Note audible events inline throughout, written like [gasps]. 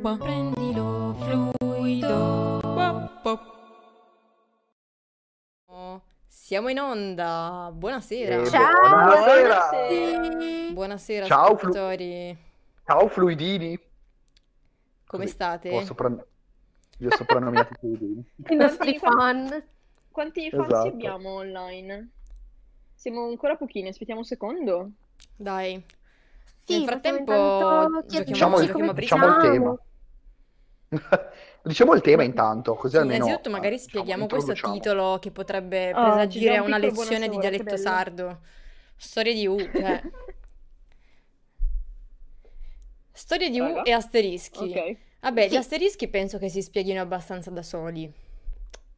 l'acqua, prendilo fluido. Siamo in onda, buonasera. Eh, Ciao. Buonasera. Buonasera Ciao, Flu-. Ciao fluidini. Come Così, state? Ho sopran- Li ho soprannominati fluidini. [laughs] I nostri fan. Quanti Esatto. abbiamo online? Siamo ancora pochini, aspettiamo un secondo. Dai. Sì, Nel frattempo giochiamo, Diciamo, giochiamo a come diciamo il tema. [laughs] diciamo il tema intanto, così Sì, almeno innanzitutto magari eh, diciamo, spieghiamo questo titolo che potrebbe Ah, ci presagire un una lezione di dialetto sardo. Storie di U, cioè. Storie di U e asterischi. Ok. Vabbè, gli Sì. asterischi penso che si spieghino abbastanza da soli.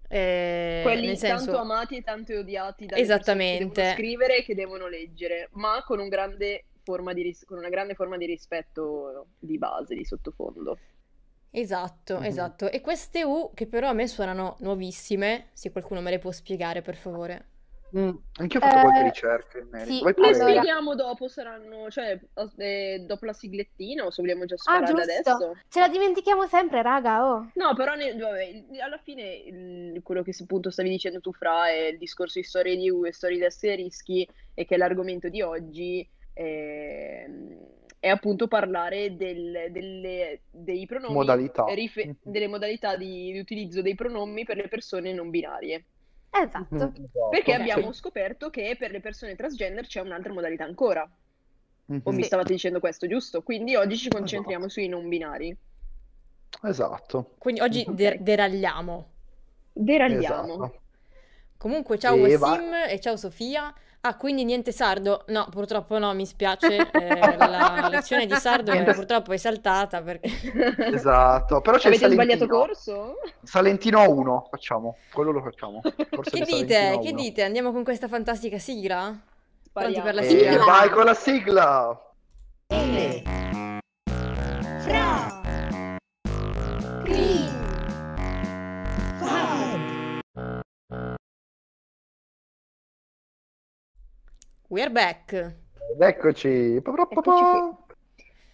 Eh, Quelli nel senso, tanto amati e tanto odiati dalle Esattamente. persone che devono scrivere e che devono leggere, ma con un grande forma di ris- con una grande forma di rispetto di base, di sottofondo. Esatto, Mhm. esatto. E queste U che però a me suonano nuovissime, se qualcuno me le può spiegare, per favore. Mm, Anch'io ho fatto qualche Eh, ricerca in merito. sì, Le spieghiamo dopo, saranno, cioè, eh, dopo la siglettina o se vogliamo già Ah, spararle giusto. adesso? Ce la dimentichiamo sempre, raga, oh. No, però ne- vabbè, alla fine il- quello che appunto stavi dicendo tu, Fra, è il discorso di storie di U e storie di asterischi e che è l'argomento di oggi ehm, è appunto parlare del- delle, dei pronomi, Modalità. rife- Mhm. delle modalità di, di utilizzo dei pronomi per le persone non binarie. Esatto. Mm, esatto. Perché abbiamo scoperto che per le persone transgender c'è un'altra modalità ancora. Mhm. O mi Sì. stavate dicendo questo, giusto? Quindi oggi ci Esatto. concentriamo sui non binari. Esatto. Quindi oggi Ok. der- deragliamo. Deragliamo. Esatto. Comunque, ciao E Wassim e ciao Sofia. Ah, quindi niente sardo? No, purtroppo no, mi spiace. eh, [laughs] la lezione di sardo purtroppo è saltata perché... [laughs] Esatto. Però c'è il Avete sbagliato Salentino. corso? Salentino 1, facciamo. Quello lo facciamo. [laughs] Corso Che di dite? Che 1. dite? Andiamo con questa fantastica sigla? Pronti per la Spariamo. E sigla? vai con la sigla. We're back. Ed eccoci. Eccoci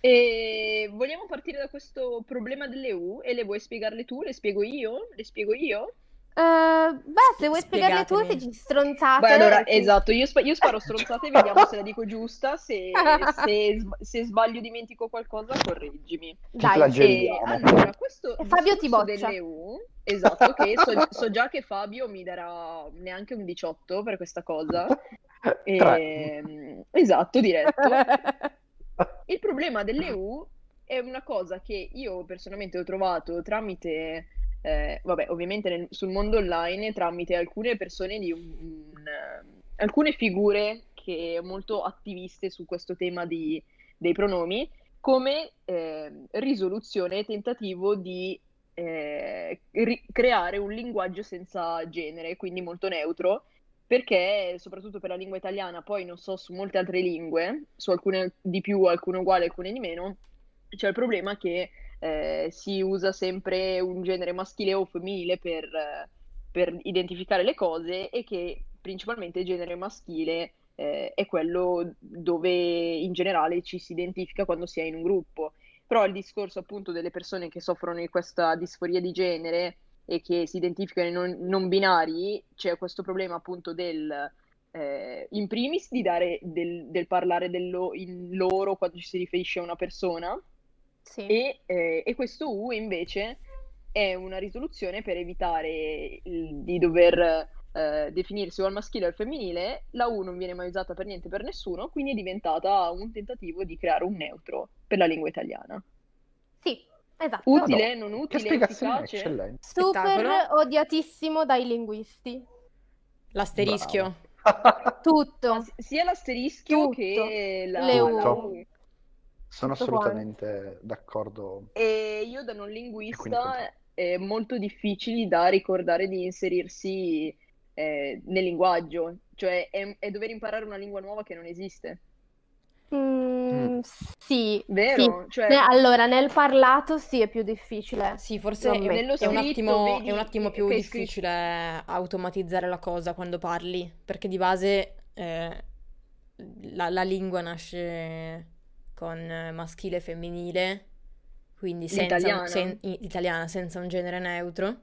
E vogliamo partire da questo problema delle U e le vuoi spiegarle tu? Le spiego io? Le spiego io? Eh, beh, se vuoi spiegarle tu, se ci stronzate. Beh, allora, sì. esatto, io, spa- io sparo stronzate e vediamo se la dico giusta, se, [laughs] se se sbaglio dimentico qualcosa, correggimi. Dai. E allora, questo E Fabio ti boccia. delle U, esatto, che so, so già che Fabio mi darà neanche un 18 per questa cosa. [laughs] Tre. Ehm, esatto, diretto. [laughs] Il problema delle U è una cosa che io personalmente ho trovato tramite, eh, vabbè, ovviamente nel- sul mondo online, tramite alcune persone di un, un, eh, alcune figure che molto attiviste su questo tema di- dei pronomi, come eh, risoluzione e tentativo di eh, ri- creare un linguaggio senza genere, quindi molto neutro, perché soprattutto per la lingua italiana, poi non so su molte altre lingue, su alcune di più, alcune uguali, alcune di meno, c'è il problema che eh, si usa sempre un genere maschile o femminile per, per identificare le cose e che principalmente il genere maschile eh, è quello dove in generale ci si identifica quando si è in un gruppo. Però il discorso appunto delle persone che soffrono di questa disforia di genere e che si identificano non, non binari, c'è questo problema appunto del, eh, in primis di dare del, del parlare del lo- in loro quando ci si riferisce a una persona Sì. e, eh, e questo U invece è una risoluzione per evitare il- di dover eh, definirsi o al maschile o al femminile, la U non viene mai usata per niente per nessuno, quindi è diventata un tentativo di creare un neutro per la lingua italiana. Sì, esatto. Utile, non Che utile, spiegazione efficace? eccellente. Super Spettacolo. odiatissimo dai linguisti. L'asterischio. Tutto. Ma sia l'asterischio Tutto. che la, Le U. Sono Tutto assolutamente d'accordo. E io da non linguista è molto difficili da ricordare di inserirsi eh, nel linguaggio, cioè è, è dover imparare una lingua nuova che non esiste, Mm, sì, vero? sì. Cioè, Ne- allora, nel parlato sì, è più difficile. Sì, forse è, è un attimo, vedi è un attimo più hai scritto- difficile automatizzare la cosa quando parli, perché di base eh, la, la lingua nasce con maschile e femminile, quindi senza sen- i- italiana senza un genere neutro.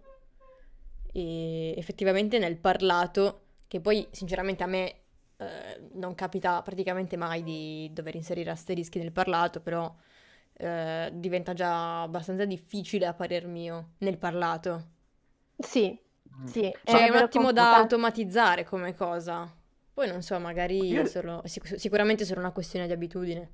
E effettivamente nel parlato, che poi sinceramente a me eh, non capita praticamente mai di dover inserire asterischi nel parlato, però eh, diventa già abbastanza difficile a parer mio nel parlato. Sì, Mm. sì, è Cioè, è un attimo da complicato. automatizzare come cosa. Poi non so, magari Io- solo- sic- sicuramente è solo una questione di abitudine.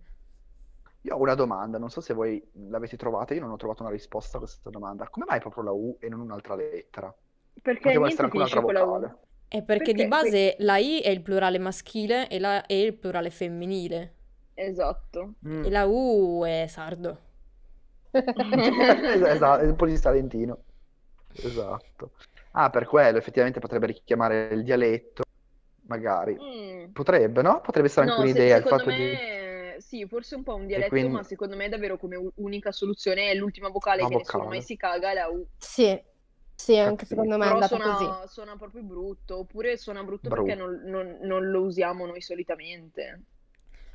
Io ho una domanda, non so se voi l'avete trovata, io non ho trovato una risposta a questa domanda. Come mai proprio la U e non un'altra lettera? Perché Poteva niente essere anche finisce un'altra con la U. vocale. È perché di Perché? base la I è il plurale maschile e la E è il plurale femminile. Esatto. Mm. E la U è sardo. [laughs] Esatto, è un po' di salentino. Esatto. Ah, per quello, effettivamente potrebbe richiamare il dialetto, magari. Mm. Potrebbe, no? Potrebbe essere anche No, se- un'idea il fatto di... me sì, forse un po' un dialetto, quindi- ma secondo me davvero come unica soluzione è l'ultima vocale La che nessuno vocale. mai si caga, è la U. Sì, sì, anche Capito. secondo me è Però andata suona, così. suona proprio brutto, oppure suona brutto Brutto. perché non, non- non lo usiamo noi solitamente.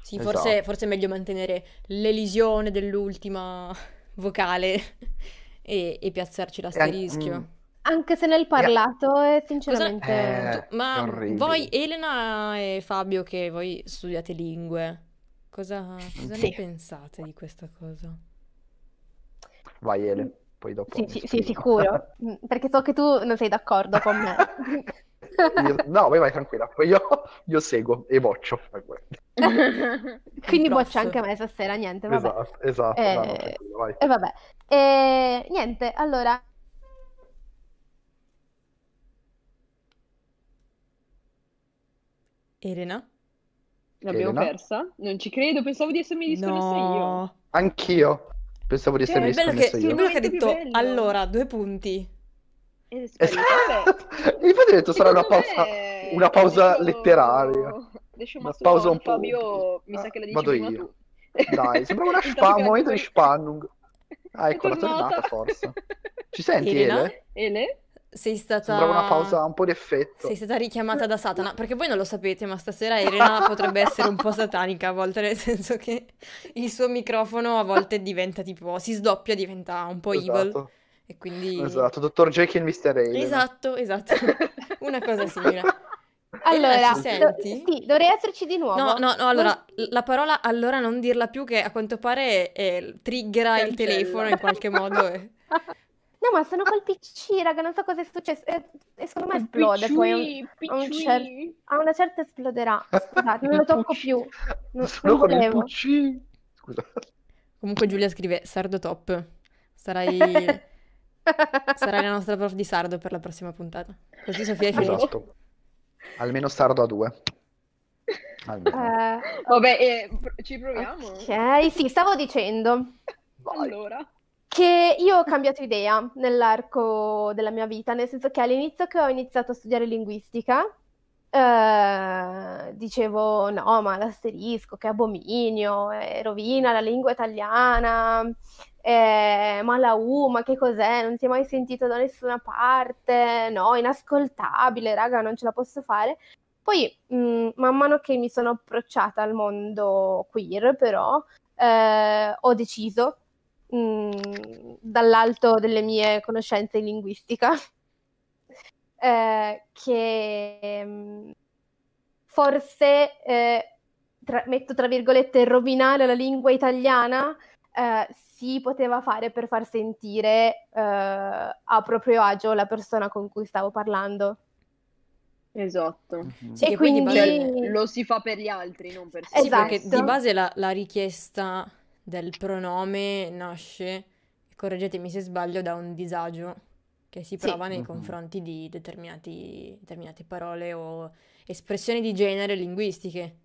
Sì, Esatto. forse, forse è meglio mantenere l'elisione dell'ultima [laughs] vocale [laughs] e, e piazzarci E an- l'asterisco. mm. Anche se nel parlato è Cosa- sinceramente... Eh, Tu- ma è orribile. voi, Elena e Fabio, che voi studiate lingue, cosa, cosa Sì. ne pensate di questa cosa? Vai Ele, poi dopo Sì, sì, sì, sicuro, [laughs] Mm, perché so che tu non sei d'accordo con me. Io- No, vai, vai tranquilla, poi io, io seguo e boccio. [laughs] Quindi prof. boccia anche me stasera, niente, vabbè. Esatto, esatto, no, no, Eh, tranquillo, vai. E vabbè. E niente, allora... Elena? L'abbiamo Elena? persa? Non ci credo, pensavo di essermi disconnessa io. No. Anch'io pensavo di Cioè, essermi È bello che, io. bello che ha detto bello. allora, due punti. Vabbè, [laughs] Esatto! Infatti ho detto sarà una pausa, me- una pausa adesso- letteraria. Adesso Una pausa un po'. Fabio, mi sa Ah, che la dici vado io. tu. Dai, sembrava una [laughs] spa, un momento di spannung. Ah, [laughs] ecco, la tornata tornata. forse. Ci senti, Elena? Ele? Ele? Sei stata... Sembrava una pausa, un po' di effetto. Sei stata richiamata da Satana, [laughs] perché voi non lo sapete, ma stasera Elena potrebbe essere un po' satanica a volte, nel senso che il suo microfono a volte diventa tipo, si sdoppia, diventa un po' evil, Esatto, e quindi... esatto, Dottor Jekyll e Mr. Hyde. Esatto, esatto, [laughs] una cosa simile. Allora, senti? sì, dovrei esserci di nuovo. No, no, no, allora, la parola allora non dirla più che a quanto pare eh, triggera il Cancella. telefono in qualche modo. e- [laughs] No, ma sono col PC, raga, non so cosa è successo. E, e secondo me esplode poi. a un- un cer- A una certa esploderà. Scusate, non lo tocco più. Non, Sono non con il volevo. PC. Scusa. Comunque Giulia scrive Sardo top. Sarai, [laughs] sarai la nostra prof di sardo per la prossima puntata. Così Sofia è felice. Esatto. Almeno sardo a due. Almeno. Eh, Vabbè, eh, ci proviamo? ok, sì, stavo dicendo Vai. Allora. Che io ho cambiato idea nell'arco della mia vita, nel senso che all'inizio che ho iniziato a studiare linguistica, eh, dicevo no, ma l'asterisco, che abominio, eh, rovina la lingua italiana, eh, ma la U, ma che cos'è? Non si è mai sentito da nessuna parte, no, inascoltabile, raga, non ce la posso fare. Poi, mh, man mano che mi sono approcciata al mondo queer, però, eh, ho deciso, mh, dall'alto delle mie conoscenze in linguistica, [laughs] eh, che mh, forse, eh, tra- metto tra virgolette, rovinare la lingua italiana eh, si poteva fare per far sentire eh, a proprio agio la persona con cui stavo parlando. Esatto. Mhm. Sì, E quindi- base- lo si fa per gli altri, non per sé. Sì, perché Esatto. di base la, la richiesta del pronome nasce, correggetemi se sbaglio, da un disagio che si Sì. prova nei Mhm. confronti di determinati, determinate parole o espressioni di genere linguistiche.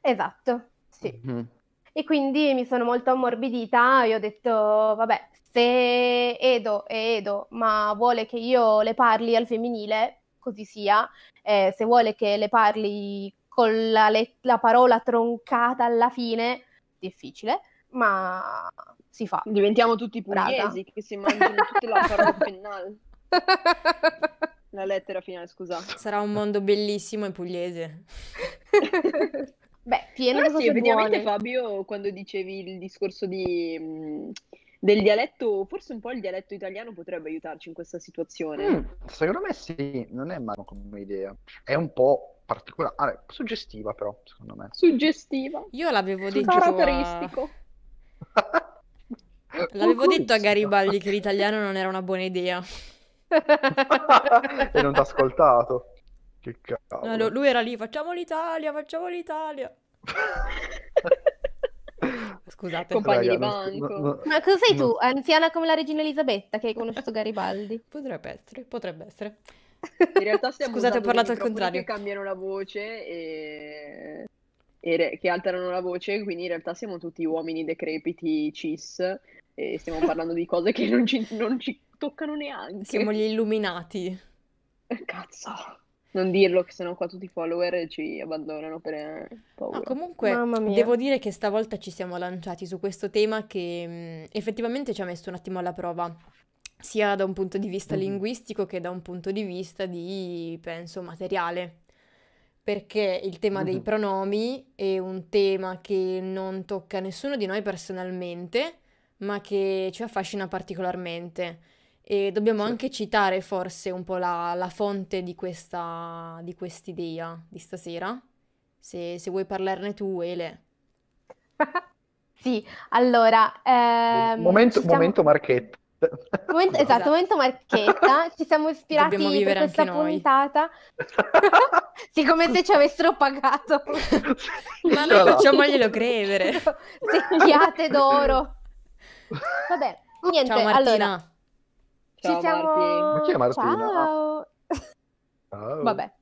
Esatto, sì. Mhm. E quindi mi sono molto ammorbidita e ho detto, vabbè, se Edo è Edo, ma vuole che io le parli al femminile, così sia, eh, se vuole che le parli con la, let- la parola troncata alla fine, difficile, ma si fa. Diventiamo tutti pugliesi che si mangiano tutte la parola finale. [laughs] La lettera finale, scusa. Sarà un mondo bellissimo e pugliese. Beh, pieno Però di sì, cose effettivamente buone. Fabio, quando dicevi il discorso di, mh, del dialetto, forse un po' il dialetto italiano potrebbe aiutarci in questa situazione. Mm, secondo me sì, non è male come idea. È un po' particolare, suggestiva però, secondo me. Suggestiva, Io l'avevo detto a... [laughs] L'avevo detto a. Garibaldi che l'italiano non era una buona idea. [laughs] e non ti ha ascoltato. Che No, cavolo. lo- lui era lì, facciamo l'Italia, facciamo l'Italia. [laughs] Scusate. Compagni di Raga, banco. non- non- Ma cosa sei non- tu? Anziana come la regina Elisabetta che hai conosciuto Garibaldi? Potrebbe essere, potrebbe essere. In realtà stiamo Scusate, ho parlato al contrario. che cambiano la voce e... re- che alterano la voce, quindi in realtà siamo tutti uomini decrepiti cis e stiamo [laughs] parlando di cose che non ci, non ci toccano neanche. Siamo gli illuminati. Cazzo. Non dirlo, che sennò qua tutti i follower ci abbandonano per eh, No, paura. comunque, Mamma mia. devo dire che stavolta ci siamo lanciati su questo tema che mh, effettivamente ci ha messo un attimo alla prova, sia da un punto di vista Mhm. linguistico che da un punto di vista di, penso, materiale. Perché il tema dei pronomi è un tema che non tocca nessuno di noi personalmente, ma che ci affascina particolarmente. E dobbiamo Sì. anche citare forse un po' la, la fonte di questa, di quest'idea di stasera. Se, se vuoi parlarne tu, Ele. [laughs] Sì, allora, ehm, momento, siamo- momento Marchetta. [laughs] momento- Esatto. esatto, momento Marchetta, ci siamo ispirati per questa anche noi. puntata, [laughs] sì, come se ci avessero pagato, [laughs] Ma noi facciamoglielo credere. secchiate d'oro. Vabbè, niente, Ciao Martina. allora, Ciao, ci siamo... Ma chi è Martina? Ciao! Oh. Vabbè,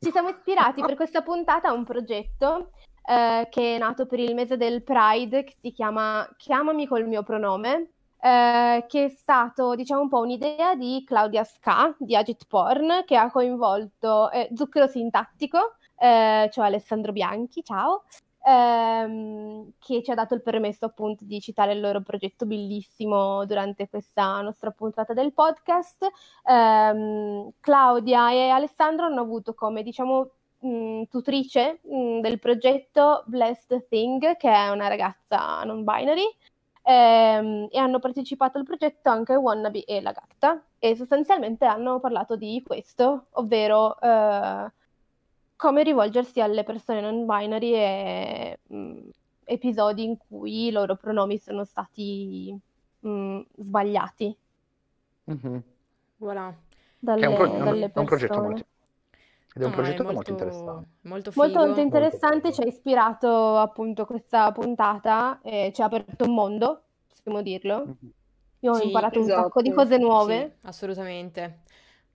ci siamo ispirati per questa puntata a un progetto eh, che è nato per il mese del Pride, che si chiama Chiamami col mio pronome, eh, che è stato, diciamo, un po' un'idea di Claudia Ska, di Agit Porn, che ha coinvolto eh, Zucchero Sintattico, eh, cioè Alessandro Bianchi, ciao, ehm, che ci ha dato il permesso appunto di citare il loro progetto bellissimo durante questa nostra puntata del podcast. Ehm, Claudia e Alessandro hanno avuto come, diciamo, mh, tutrice mh, del progetto Blessed Thing, che è una ragazza non binary, ehm, e hanno partecipato al progetto anche Wannabe e la gatta, e sostanzialmente hanno parlato di questo, ovvero eh, come rivolgersi alle persone non binary e mh, episodi in cui i loro pronomi sono stati mh, sbagliati Mhm. Voilà. dalle, Che è un, pro- un- dalle è un progetto persone. molto, ed è un No, progetto è molto molto, interessante. molto Molto, molto figo. interessante, Molto ci ha ispirato appunto questa puntata e ci ha aperto un mondo, possiamo dirlo. Mhm. Io ho Sì, imparato un esatto. sacco di cose nuove. Sì, assolutamente.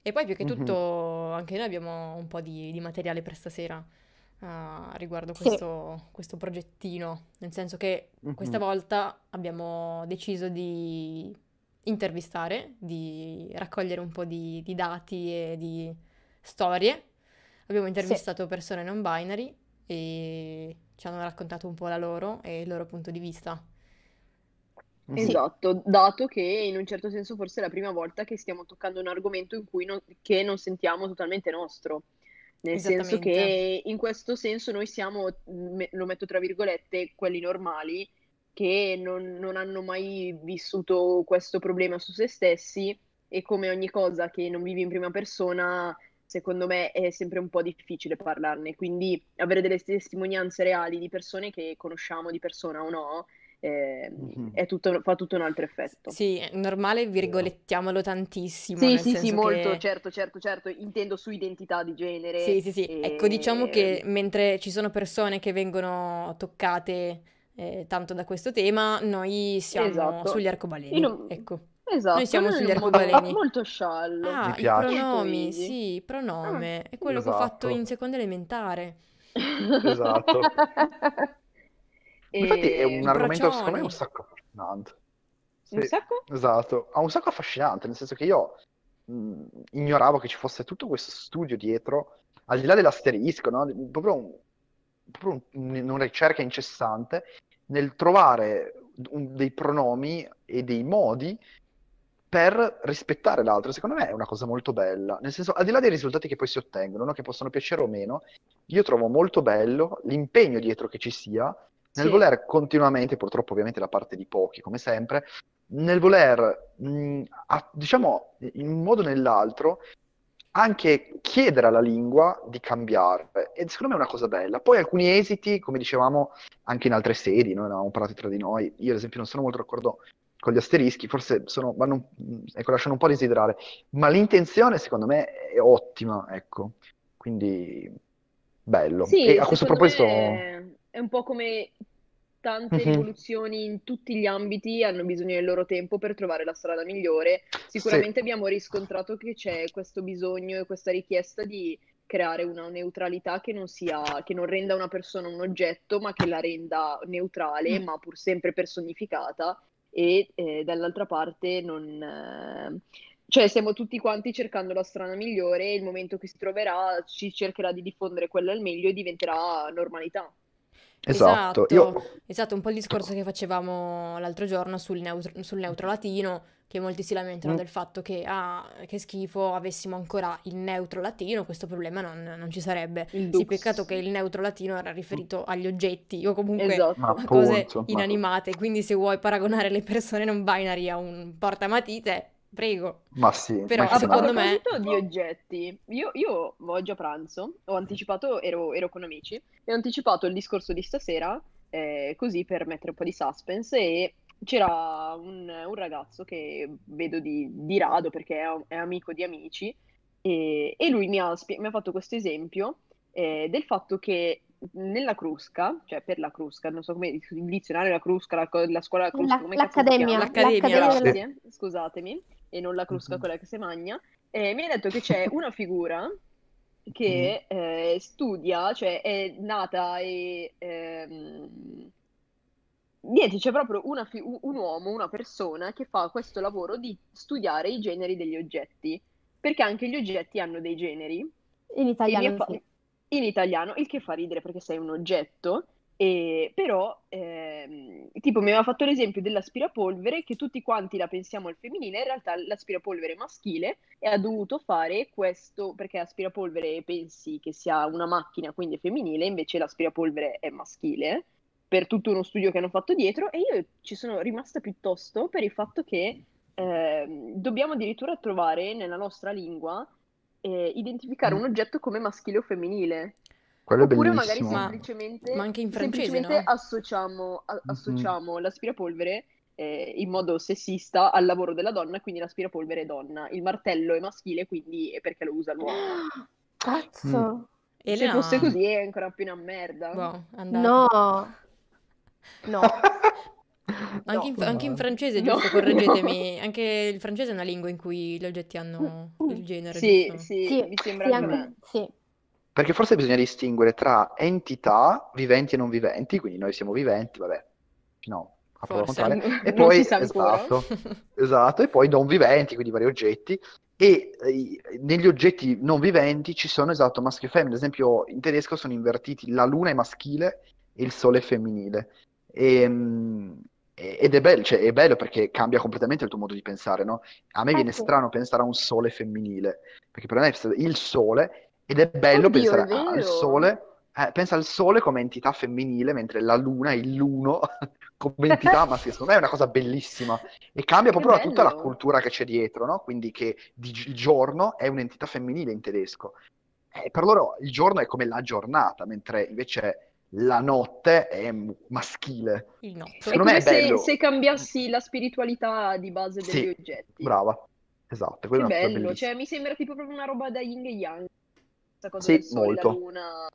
E poi più che Mhm. tutto, anche noi abbiamo un po' di, di materiale per stasera ah, riguardo Sì. questo, questo progettino, nel senso che questa Mhm. volta abbiamo deciso di intervistare, di raccogliere un po' di, di dati e di storie. Abbiamo intervistato persone non binary e ci hanno raccontato un po' la loro e il loro punto di vista. Mhm. Esatto, dato che in un certo senso forse è la prima volta che stiamo toccando un argomento in cui non, che non sentiamo totalmente nostro. Nel senso che in questo senso noi siamo, me- lo metto tra virgolette, quelli normali che non, non hanno mai vissuto questo problema su se stessi e come ogni cosa che non vivi in prima persona, secondo me è sempre un po' difficile parlarne. Quindi avere delle testimonianze reali di persone che conosciamo di persona o no, eh, è tutto- fa tutto un altro effetto. Sì, è normale, virgolettiamolo tantissimo, Sì, nel sì, sì, molto, che... certo, certo, certo, intendo su identità di genere. Sì, sì, sì. Ecco, diciamo e- che mentre ci sono persone che vengono toccate eh, tanto da questo tema, noi siamo Esatto. sugli arcobaleni. Non- Ecco. Esatto, Noi siamo sugli un arcobaleni. molto sciallo. Ah, Mi i piace. pronomi, Molto easy. sì, pronome. Ah, È quello che ho fatto esatto. in seconda elementare. [laughs] Esatto. Infatti è E- un argomento secondo me un sacco affascinante. Un Sì, sacco? esatto, ha un sacco affascinante, nel senso che io mh, ignoravo che ci fosse tutto questo studio dietro, al di là dell'asterisco, no? Proprio, un- proprio un- una ricerca incessante nel trovare un- dei pronomi e dei modi per rispettare l'altro. Secondo me è una cosa molto bella, nel senso, al di là dei risultati che poi si ottengono, no? Che possono piacere o meno, io trovo molto bello l'impegno dietro che ci sia nel Sì. voler continuamente, purtroppo ovviamente da parte di pochi, come sempre, nel voler, mh, a- diciamo, in un modo o nell'altro, anche chiedere alla lingua di cambiare. E secondo me è una cosa bella. Poi alcuni esiti, come dicevamo anche in altre sedi, noi ne avevamo parlato tra di noi. Io, ad esempio, non sono molto d'accordo con gli asterischi, forse sono, vanno, ecco, lasciano un po' desiderare, ma l'intenzione, secondo me, è ottima, ecco. Quindi, bello. Sì, E a questo proposito, è un po' come tante Mhm. rivoluzioni in tutti gli ambiti hanno bisogno del loro tempo per trovare la strada migliore. sì, Sicuramente abbiamo riscontrato che c'è questo bisogno e questa richiesta di creare una neutralità che non sia, che non renda una persona un oggetto, ma che la renda neutrale, ma pur sempre personificata. E eh, dall'altra parte non, eh, cioè stiamo tutti quanti cercando la strada migliore e il momento che si troverà ci cercherà di diffondere quella al meglio e diventerà normalità. esatto. Io... Esatto, un po' il discorso che facevamo l'altro giorno sul neutro, sul neutro latino, che molti si lamentano Mm. del fatto che, ah, che schifo, avessimo ancora il neutro latino, questo problema non, non ci sarebbe. Il Sì, peccato che il neutro latino era riferito agli oggetti o comunque Esatto. Ma a cose appunto, ma- inanimate, quindi se vuoi paragonare le persone non binary a un portamatite, prego. Ma sì, Però, ma A, a ma- secondo me- proposito di oggetti, io, io oggi a pranzo ho anticipato, ero, ero con amici, e ho anticipato il discorso di stasera, eh, così per mettere un po' di suspense, e c'era un, un ragazzo che vedo di, di rado perché è, è amico di amici, e, e lui mi ha, mi ha fatto questo esempio eh, del fatto che nella Crusca, cioè per la Crusca, non so come il dizionario, la Crusca, la, la scuola Crusca, La- come L'Accademia? L'Accademia, l'Accademia Grazie, scusatemi, e non la crusca Mhm. quella che si magna, eh, mi ha detto che c'è [laughs] una figura che eh, studia, cioè è nata e... ehm, Niente, c'è proprio fi- un uomo, una persona che fa questo lavoro di studiare i generi degli oggetti, perché anche gli oggetti hanno dei generi. In italiano, fa- sì. in italiano, il che fa ridere perché sei un oggetto, e, però ehm, tipo mi aveva fatto l'esempio dell'aspirapolvere che tutti quanti la pensiamo al femminile, in realtà l'aspirapolvere maschile e ha dovuto fare questo perché aspirapolvere pensi che sia una macchina, quindi è femminile, invece l'aspirapolvere è maschile, per tutto uno studio che hanno fatto dietro e io ci sono rimasta piuttosto per il fatto che ehm, dobbiamo addirittura trovare nella nostra lingua eh, identificare Mm. un oggetto come maschile o femminile. quello è Oppure magari. Ma- semplicemente, ma anche in francese, semplicemente no? associamo, a- associamo l'aspirapolvere eh, in modo sessista al lavoro della donna, quindi l'aspirapolvere è donna. Il martello è maschile, quindi è perché lo usa l'uomo. [gasps] Cazzo. Se Elena- fosse così è ancora più una merda. Andata. No. No. [laughs] Anche, in, No. anche in francese, No. giusto? Correggetemi. [laughs] Anche il francese è una lingua in cui gli oggetti hanno il genere, Sì, giusto? sì, Sì, mi sembra sì, anche sì. Perché forse bisogna distinguere tra entità viventi e non viventi, quindi noi siamo viventi, vabbè, no, a prova Forse. contraria. E Non poi, esatto, [laughs] esatto, e poi non viventi, quindi vari oggetti. E eh, negli oggetti non viventi ci sono, esatto, maschio e femmina. Ad esempio, in tedesco sono invertiti, la luna è maschile e il sole è femminile. E, e- ed è bello, cioè, è bello perché cambia completamente il tuo modo di pensare, no? A me viene Ecco. strano pensare a un sole femminile, perché per me è il sole, ed è bello Oddio, pensare è al sole, eh, pensa al sole come entità femminile, mentre la luna è l'uno [laughs] come entità maschile. Secondo me è una cosa bellissima e cambia proprio tutta la cultura che c'è dietro, no? Quindi che il giorno è un'entità femminile in tedesco. Eh, per loro il giorno è come la giornata, mentre invece la notte è maschile. Il notto. È Secondo me come è se, bello. se cambiassi la spiritualità di base degli Sì, oggetti. brava. Esatto, è bello, cioè mi sembra tipo proprio una roba da yin e yang, questa cosa Sì, del sole, molto. la luna,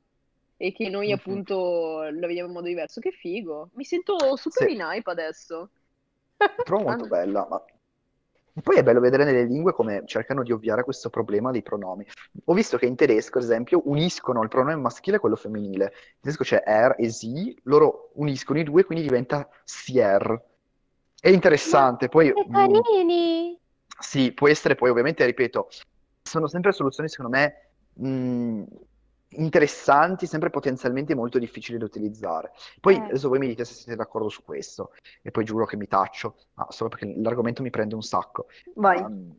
e che noi Mhm. appunto la vediamo in modo diverso. Che figo, mi sento super Sì. in hype adesso. trovo molto Ah. bella, ma e poi è bello vedere nelle lingue come cercano di ovviare a questo problema dei pronomi. Ho visto che in tedesco, ad esempio, uniscono il pronome maschile e quello femminile. In tedesco c'è er e sie, loro uniscono i due, quindi diventa sier. È interessante, poi Che mm, sì, può essere poi, ovviamente, ripeto, sono sempre soluzioni, secondo me, mh, interessanti, sempre potenzialmente molto difficili da utilizzare. Poi Eh. adesso voi mi dite se siete d'accordo su questo, e poi giuro che mi taccio, ma solo perché l'argomento mi prende un sacco. Vai. Um,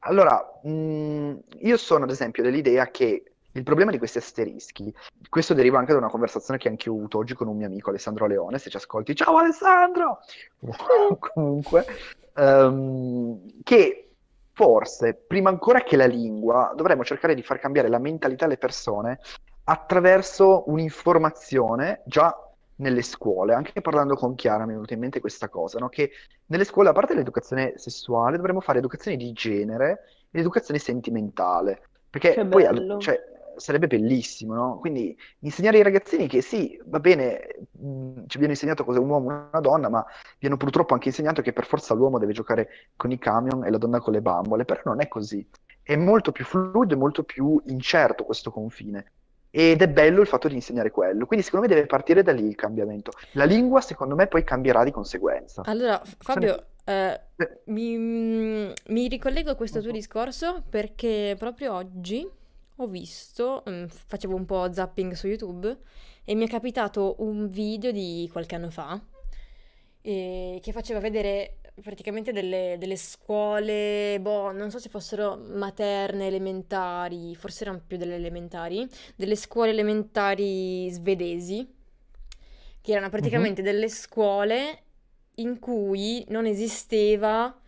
allora, mh, io sono ad esempio dell'idea che il problema di questi asterischi, questo deriva anche da una conversazione che anche io ho avuto oggi con un mio amico Alessandro Leone, se ci ascolti, ciao Alessandro! [laughs] Comunque, ehm, che forse, prima ancora che la lingua, dovremmo cercare di far cambiare la mentalità alle persone attraverso un'informazione già nelle scuole, anche parlando con Chiara mi è venuta in mente questa cosa, no? Che nelle scuole, a parte l'educazione sessuale, dovremmo fare educazione di genere e educazione sentimentale, perché poi cioè, sarebbe bellissimo, no? Quindi insegnare ai ragazzini che sì, va bene, mh, ci viene insegnato cos'è un uomo e una donna, ma viene purtroppo anche insegnato che per forza l'uomo deve giocare con i camion e la donna con le bambole, però non è così. È molto più fluido e molto più incerto questo confine. Ed è bello il fatto di insegnare quello. Quindi secondo me deve partire da lì il cambiamento. La lingua, secondo me, poi cambierà di conseguenza. Allora, Fabio, eh, Eh, mi, mi ricollego a questo non tuo so. discorso perché proprio oggi ho visto, mm, facevo un po' zapping su YouTube e mi è capitato un video di qualche anno fa eh, che faceva vedere praticamente delle, delle scuole, boh, non so se fossero materne, elementari, forse erano più delle elementari, delle scuole elementari svedesi, che erano Mhm. praticamente delle scuole in cui non esisteva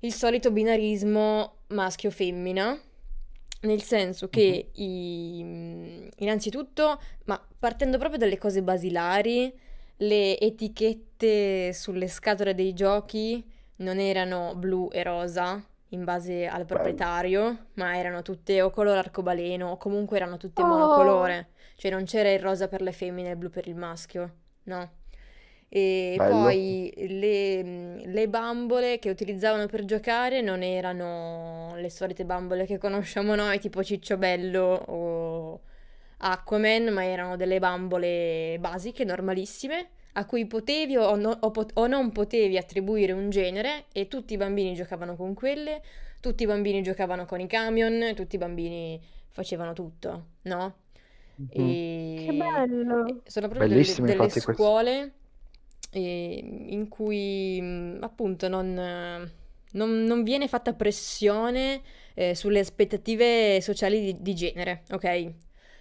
il solito binarismo maschio-femmina, nel senso che i- innanzitutto, ma partendo proprio dalle cose basilari, le etichette sulle scatole dei giochi non erano blu e rosa in base al Bello. proprietario, ma erano tutte o color arcobaleno o comunque erano tutte Oh, monocolore, cioè non c'era il rosa per le femmine e il blu per il maschio, no. E Bello. poi le, le bambole che utilizzavano per giocare non erano le solite bambole che conosciamo noi, tipo Cicciobello o Aquaman, ma erano delle bambole basiche, normalissime, a cui potevi o, no- o pot- o non potevi attribuire un genere e tutti i bambini giocavano con quelle, tutti i bambini giocavano con i camion, tutti i bambini facevano tutto, no? Mhm. che E bello. e sono proprio delle, Bellissimo, delle infatti, questo. scuole in cui mh, appunto non, non- non viene fatta pressione eh, sulle aspettative sociali di, di genere, ok?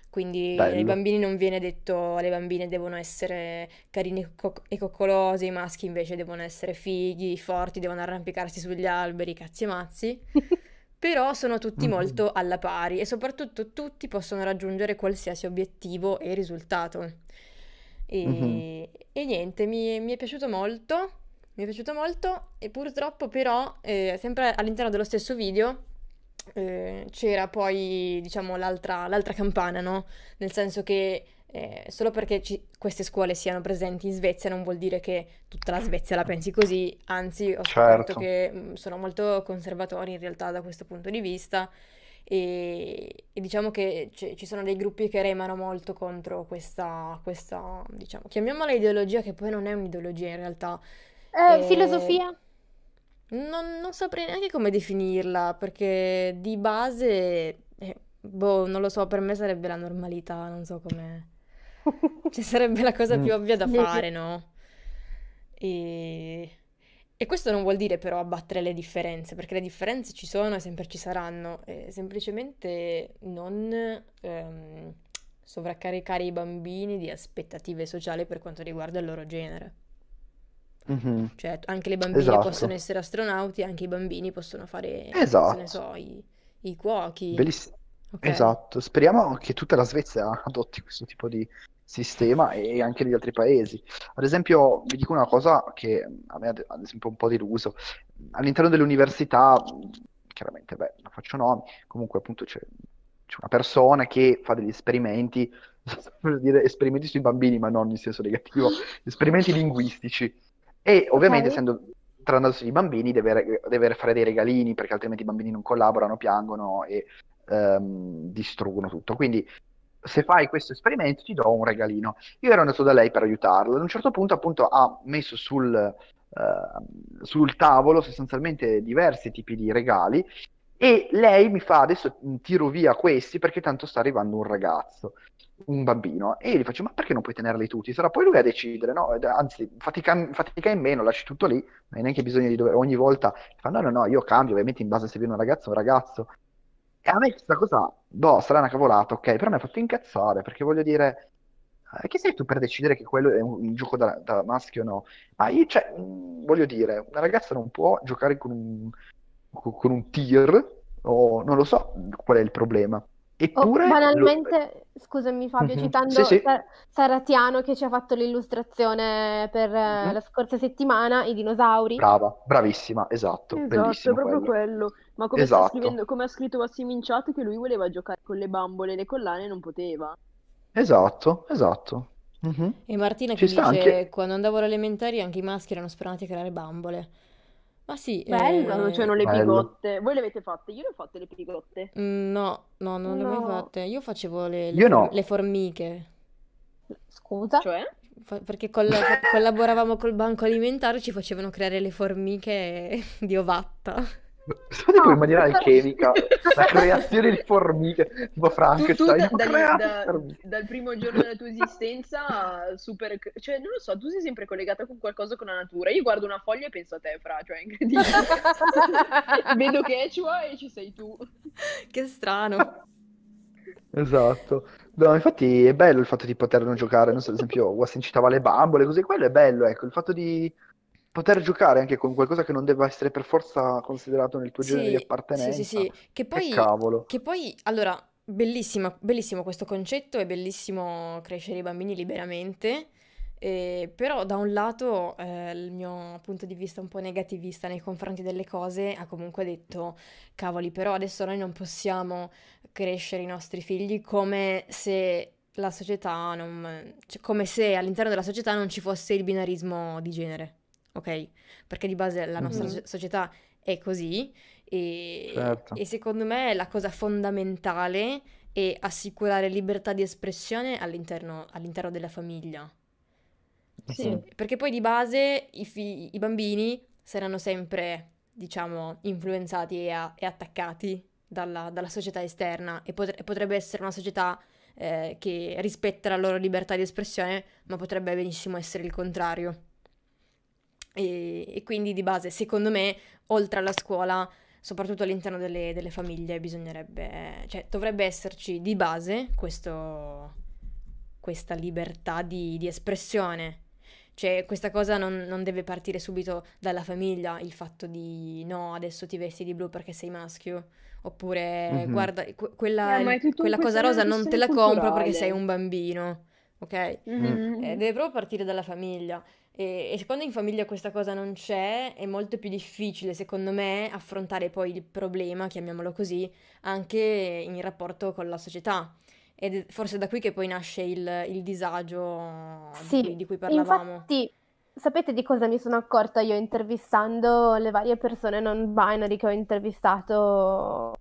Quindi ai Bello. bambini non viene detto alle bambine devono essere carini e co- e coccolosi, i maschi invece devono essere fighi, forti, devono arrampicarsi sugli alberi, cazzi e mazzi. [laughs] Però sono tutti Mhm. molto alla pari e soprattutto tutti possono raggiungere qualsiasi obiettivo e risultato. E, Mhm. e niente, mi, mi è piaciuto molto, mi è piaciuto molto e purtroppo però, eh, sempre all'interno dello stesso video, eh, c'era poi, diciamo, l'altra l'altra campana, no? Nel senso che eh, solo perché ci- queste scuole siano presenti in Svezia non vuol dire che tutta la Svezia la pensi così, anzi ho scoperto Certo. che mm, sono molto conservatori in realtà da questo punto di vista e, e diciamo che c- ci sono dei gruppi che remano molto contro questa, questa, diciamo, chiamiamola ideologia che poi non è un'ideologia in realtà. Eh, Eh, filosofia? non, non saprei neanche come definirla, perché di base, eh, boh, non lo so, per me sarebbe la normalità, non so come... [laughs] Ci sarebbe la cosa Mm. più ovvia da fare, no? E... e questo non vuol dire però abbattere le differenze, perché le differenze ci sono e sempre ci saranno, e semplicemente non ehm, sovraccaricare i bambini di aspettative sociali per quanto riguarda il loro genere. Mhm. Cioè, anche le bambine Esatto. possono essere astronauti, anche i bambini possono fare, Esatto. so, i, i cuochi, Bellissimo. ok? Esatto. Speriamo che tutta la Svezia adotti questo tipo di sistema e anche negli altri paesi. Ad esempio, vi dico una cosa che a me ad esempio un po' deluso. All'interno dell'università, chiaramente, beh, non faccio nomi, comunque appunto c'è c'è una persona che fa degli esperimenti, [laughs] per dire esperimenti sui bambini, ma non in senso negativo, esperimenti linguistici. E ovviamente, Ok. essendo trattandosi di bambini, deve, deve fare dei regalini perché altrimenti i bambini non collaborano, piangono e ehm, distruggono tutto. Quindi, se fai questo esperimento, ti do un regalino. Io ero andato da lei per aiutarla. Ad un certo punto, appunto, ha messo sul, eh, sul tavolo sostanzialmente diversi tipi di regali. E lei mi fa adesso tiro via questi perché tanto sta arrivando un ragazzo, un bambino. E io gli faccio: Ma perché non puoi tenerli tutti? Sarà poi lui a decidere, no? Anzi, fatica, fatica in meno, lasci tutto lì, non hai neanche bisogno di dover ogni volta. Fa: No, no, no, io cambio, ovviamente in base a se viene un ragazzo un ragazzo. E a me questa cosa, boh, sarà una cavolata, ok, però mi ha fatto incazzare perché voglio dire, Eh, Chi sei tu per decidere che quello è un, un gioco da, da maschio o no? Ma io, cioè, mh, voglio dire, una ragazza non può giocare con un, con un tir, o non lo so qual è il problema. Eppure, lo- banalmente, scusami Fabio, Mhm. citando Sì, sì. Sa- Saratiano che ci ha fatto l'illustrazione per Mhm. la scorsa settimana, i dinosauri. Brava, bravissima, esatto, Esatto, proprio quello. quello. Ma come sta Esatto. scrivendo, come ha scritto Wassim in chat che lui voleva giocare con le bambole e le collane e non poteva. Esatto, esatto. Mhm. E Martina Ci che sta dice, anche... quando andavo alle elementari anche i maschi erano spronati a creare bambole. Ma sì, Bello. Quando eh, c'erano le Bello. bigotte. Voi le avete fatte? Io le ho fatte le bigotte. mm, no, no, non le ho mai No. fatte. Io facevo le, le Io for- no. le formiche, Scusa. Cioè? fa- perché col- fa- collaboravamo col banco alimentare, ci facevano creare le formiche di ovatta. Pensate come No. in maniera alchemica, la creazione di formiche, tipo Tu, tu Frankenstein, da- da- formiche. dal primo giorno della tua esistenza, super... Cioè, non lo so, tu sei sempre collegata con qualcosa con la natura. Io guardo una foglia e penso a te, Fra, cioè è incredibile. [laughs] Vedo Quechua e ci sei tu. Che strano. Esatto. No, infatti è bello il fatto di poter non giocare, non so, ad esempio, Wassim citava le bambole, così, quello è bello, ecco, il fatto di poter giocare anche con qualcosa che non deve essere per forza considerato nel tuo genere di Sì, sì, sì, appartenenza. sì. Che Che poi, cavolo. che poi, allora, bellissima, bellissimo questo concetto, è bellissimo crescere i bambini liberamente, eh, però da un lato eh, il mio punto di vista un po' negativista nei confronti delle cose ha comunque detto, cavoli, però adesso noi non possiamo crescere i nostri figli come se la società non, cioè, come se all'interno della società non ci fosse il binarismo di genere, ok? Perché di base la nostra Mhm. so- società è così e, Certo. e secondo me la cosa fondamentale è assicurare libertà di espressione all'interno all'interno della famiglia. Sì. Perché poi di base i, fi- i bambini saranno sempre, diciamo, influenzati e, a- e attaccati dalla, dalla società esterna e potre- potrebbe essere una società eh, che rispetta la loro libertà di espressione, ma potrebbe benissimo essere il contrario. E, e quindi di base, secondo me, oltre alla scuola, soprattutto all'interno delle, delle famiglie, bisognerebbe, cioè dovrebbe esserci di base questo, questa libertà di, di espressione. Cioè, questa cosa non, non deve partire subito dalla famiglia, il fatto di no, adesso ti vesti di blu perché sei maschio, oppure Mhm. guarda, que- quella, Eh, è tutto quella cosa rosa non te la questione compro perché culturale. sei un bambino, ok? Mhm. Eh, deve proprio partire dalla famiglia. E, e quando in famiglia questa cosa non c'è, è molto più difficile, secondo me, affrontare poi il problema, chiamiamolo così, anche in rapporto con la società. Ed è forse da qui che poi nasce il, il disagio di Sì, cui, di cui parlavamo. infatti, sapete di cosa mi sono accorta io intervistando le varie persone non binary che ho intervistato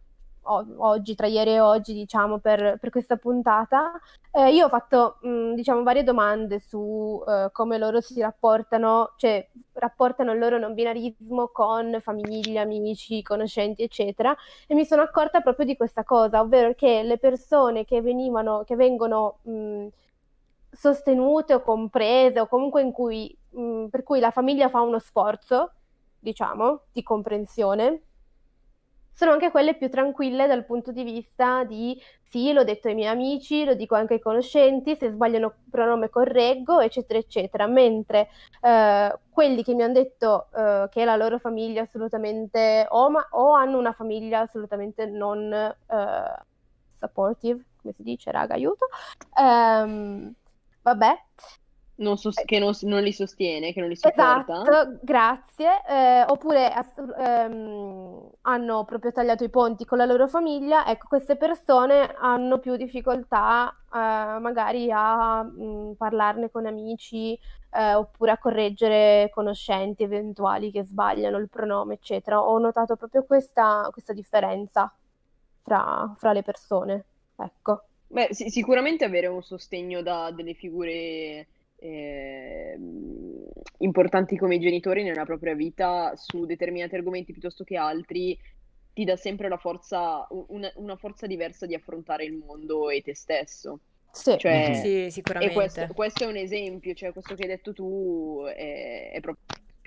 oggi, tra ieri e oggi, diciamo, per, per questa puntata? Eh, io ho fatto, mh, diciamo, varie domande su eh, come loro si rapportano, cioè rapportano il loro non binarismo con famiglia, amici, conoscenti, eccetera. E mi sono accorta proprio di questa cosa, ovvero che le persone che venivano, che vengono mh, sostenute o comprese o comunque in cui, mh, per cui la famiglia fa uno sforzo, diciamo, di comprensione, sono anche quelle più tranquille dal punto di vista di sì, l'ho detto ai miei amici, lo dico anche ai conoscenti, se sbagliano pronome correggo, eccetera, eccetera. Mentre eh, quelli che mi hanno detto eh, che la loro famiglia assolutamente o, ma- o hanno una famiglia assolutamente non eh, supportive, come si dice, raga, aiuto. Ehm, vabbè, Non sos- che non, non li sostiene, che non li supporta. Esatto, grazie. Eh, oppure ehm, hanno proprio tagliato i ponti con la loro famiglia. Ecco, queste persone hanno più difficoltà eh, magari a mh, parlarne con amici eh, oppure a correggere conoscenti eventuali che sbagliano il pronome, eccetera. Ho notato proprio questa, questa differenza fra, fra le persone. Ecco. Beh, sì- sicuramente avere un sostegno da delle figure ehm, importanti come i genitori nella propria vita su determinati argomenti piuttosto che altri ti dà sempre la forza, una, una forza diversa di affrontare il mondo e te stesso. Sì. Cioè, Mhm. Sì, e sicuramente. questo, questo è un esempio, cioè questo che hai detto tu è, è proprio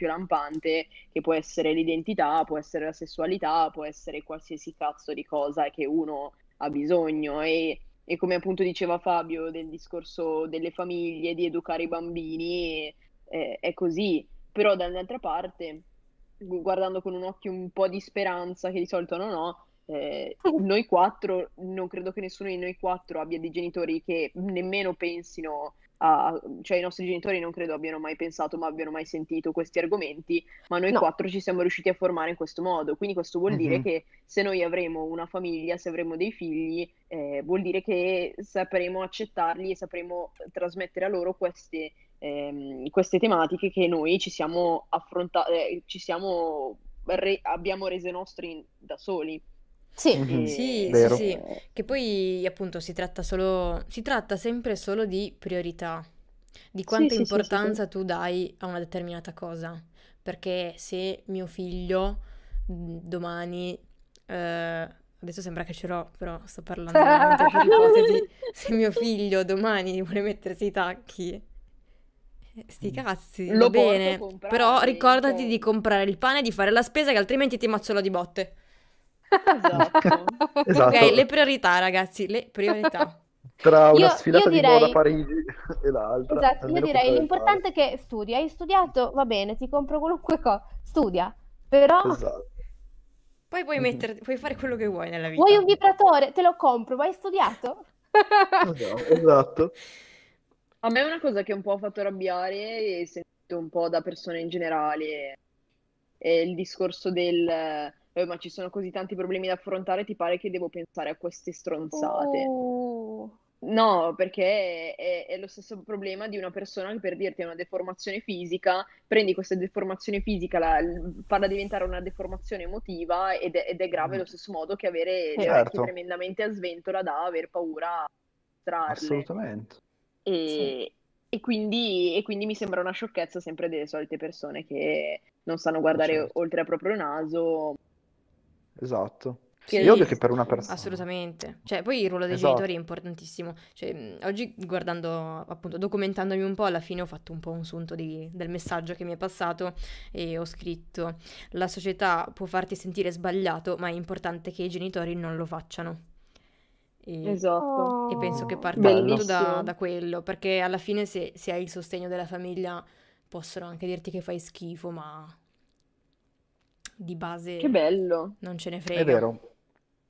lampante, che può essere l'identità, può essere la sessualità, può essere qualsiasi cazzo di cosa che uno ha bisogno e e come appunto diceva Fabio del discorso delle famiglie, di educare i bambini, eh, è così. Però dall'altra parte, gu- guardando con un occhio un po' di speranza, che di solito non ho, eh, [laughs] noi quattro, non credo che nessuno di noi quattro abbia dei genitori che nemmeno pensino a, cioè i nostri genitori non credo abbiano mai pensato, ma abbiano mai sentito questi argomenti, ma noi No. quattro ci siamo riusciti a formare in questo modo. Quindi questo vuol dire Mhm. che se noi avremo una famiglia, se avremo dei figli, eh, vuol dire che sapremo accettarli e sapremo trasmettere a loro queste, ehm, queste tematiche che noi ci siamo affrontate, ci siamo re- abbiamo rese nostri da soli. Sì, Mhm. E- Sì, Vero. sì, sì. Che poi appunto si tratta solo, si tratta sempre solo di priorità, di quanta sì, sì, sì, importanza tu dai a una determinata cosa. Perché se mio figlio mh, domani, eh, adesso sembra che ce l'ho, però sto parlando veramente per [laughs] ipotesi, se mio figlio domani vuole mettersi i tacchi, eh, sti cazzi, Lo va bene, comprare, però ricordati cioè. di comprare il pane, di fare la spesa, che altrimenti ti mazzolo di botte. Esatto. Esatto. Ok, le priorità, ragazzi, le priorità. Tra una Io- sfilata io di moda a direi- Parigi e l'altra. Esatto, io direi l'importante è che studi. Hai studiato, va bene, ti compro qualunque cosa. Studia. Però. Esatto. Poi puoi mettere, puoi fare quello che vuoi nella vita. vuoi un vibratore? Te lo compro, ma hai studiato? Esatto, esatto. A me è una cosa che un po' ha fatto arrabbiare e sento un po' da persone in generale è il discorso del "Eh, ma ci sono così tanti problemi da affrontare, ti pare che devo pensare a queste stronzate? Uh, No, perché è, è lo stesso problema di una persona che per dirti ha una deformazione fisica, prendi questa deformazione fisica, la, farla diventare una deformazione emotiva ed è, ed è grave allo stesso modo che avere le Certo. orecchie tremendamente a sventola da aver paura a mostrarle. Assolutamente. E, e quindi, e quindi mi sembra una sciocchezza sempre delle solite persone che non sanno guardare Certo. oltre al proprio naso. Esatto. Sì, È ovvio che per una persona... Assolutamente. Cioè, poi il ruolo dei Esatto. genitori è importantissimo. Cioè, oggi guardando, appunto, documentandomi un po', alla fine ho fatto un po' un sunto di- del messaggio che mi è passato e ho scritto: La società può farti sentire sbagliato, ma è importante che i genitori non lo facciano. E, Esatto. e penso che parta tutto da, da quello, perché alla fine se, se hai il sostegno della famiglia possono anche dirti che fai schifo, ma di base Che bello. non ce ne È frega. vero.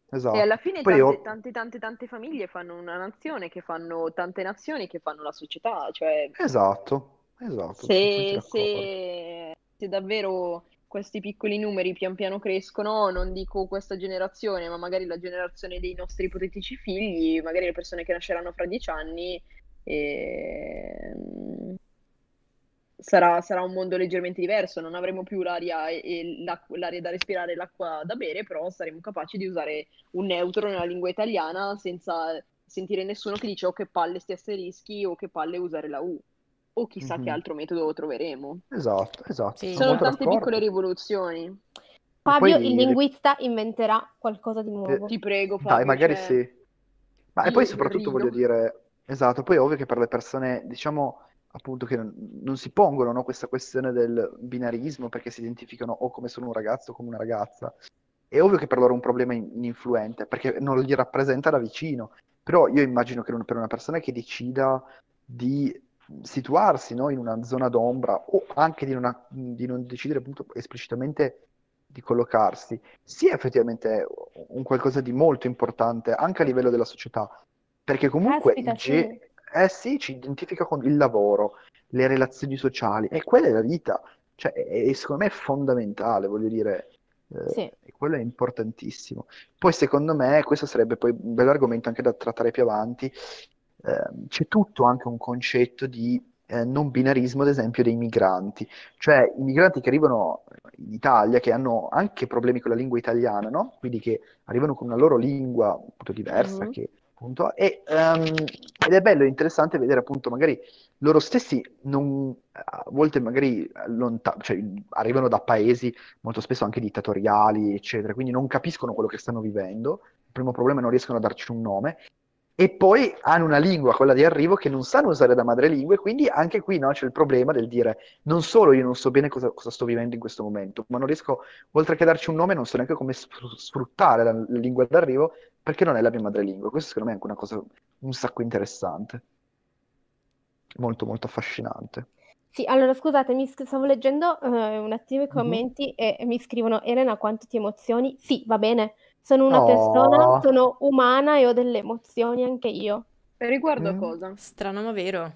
Esatto. E alla fine Poi tante, io- tante, tante, tante famiglie fanno una nazione, che fanno tante nazioni, che fanno la società. Cioè, Esatto, esatto, se, d'accordo. se, se davvero questi piccoli numeri pian piano crescono, non dico questa generazione, ma magari la generazione dei nostri ipotetici figli, magari le persone che nasceranno fra dieci anni, ehm, sarà, sarà un mondo leggermente diverso. Non avremo più l'aria, e- e l'aria da respirare e l'acqua da bere, però saremo capaci di usare un neutro nella lingua italiana senza sentire nessuno che dice o che palle sti asterischi o che palle usare la U. O chissà Mhm. che altro metodo troveremo. Esatto, esatto, Sì. sono Sono tante d'accordo. piccole rivoluzioni. Fabio, poi- il linguista, inventerà qualcosa di nuovo. Ti prego, Dai, Fabio, magari cioè, sì. Ma e poi soprattutto rido. voglio dire, esatto, poi è ovvio che per le persone, diciamo, appunto, che non, si pongono, no, questa questione del binarismo perché si identificano o come sono un ragazzo o come una ragazza, è ovvio che per loro è un problema in- influente perché non li rappresenta da vicino. Però io immagino che per una persona che decida di situarsi, no, in una zona d'ombra o anche di non, di non decidere appunto esplicitamente di collocarsi, sia effettivamente un qualcosa di molto importante anche a livello della società, perché comunque Caspita, il ge- sì. Eh sì, ci identifica con il lavoro, le relazioni sociali, e quella è la vita, cioè, è- è- secondo me è fondamentale, voglio dire, eh, Sì. e quello è importantissimo. Poi secondo me, questo sarebbe poi un bel argomento anche da trattare più avanti, ehm, c'è tutto anche un concetto di eh, non binarismo, ad esempio, dei migranti, cioè i migranti che arrivano in Italia, che hanno anche problemi con la lingua italiana, no? Quindi che arrivano con una loro lingua appunto diversa, Mhm. che appunto, e, ehm, ed è bello e interessante vedere appunto magari loro stessi non, a volte magari lonta- cioè, arrivano da paesi molto spesso anche dittatoriali, eccetera, quindi non capiscono quello che stanno vivendo. Il primo problema è non riescono a darci un nome. E poi hanno una lingua, quella di arrivo, che non sanno usare da madrelingua, e quindi anche qui no, c'è il problema del dire non solo io non so bene cosa, cosa sto vivendo in questo momento, ma non riesco, oltre che darci un nome, non so neanche come sfr- sfruttare la, la lingua d'arrivo perché non è la mia madrelingua. Questo secondo me è anche una cosa un sacco interessante, molto molto affascinante. Sì, allora scusate, mi sc- stavo leggendo eh, un attimo i Mhm. commenti e mi scrivono Elena, quanto ti emozioni? Sì, va bene, sono una persona, Oh, sono umana e ho delle emozioni anche io. E riguardo a Mm. cosa? Strano ma vero.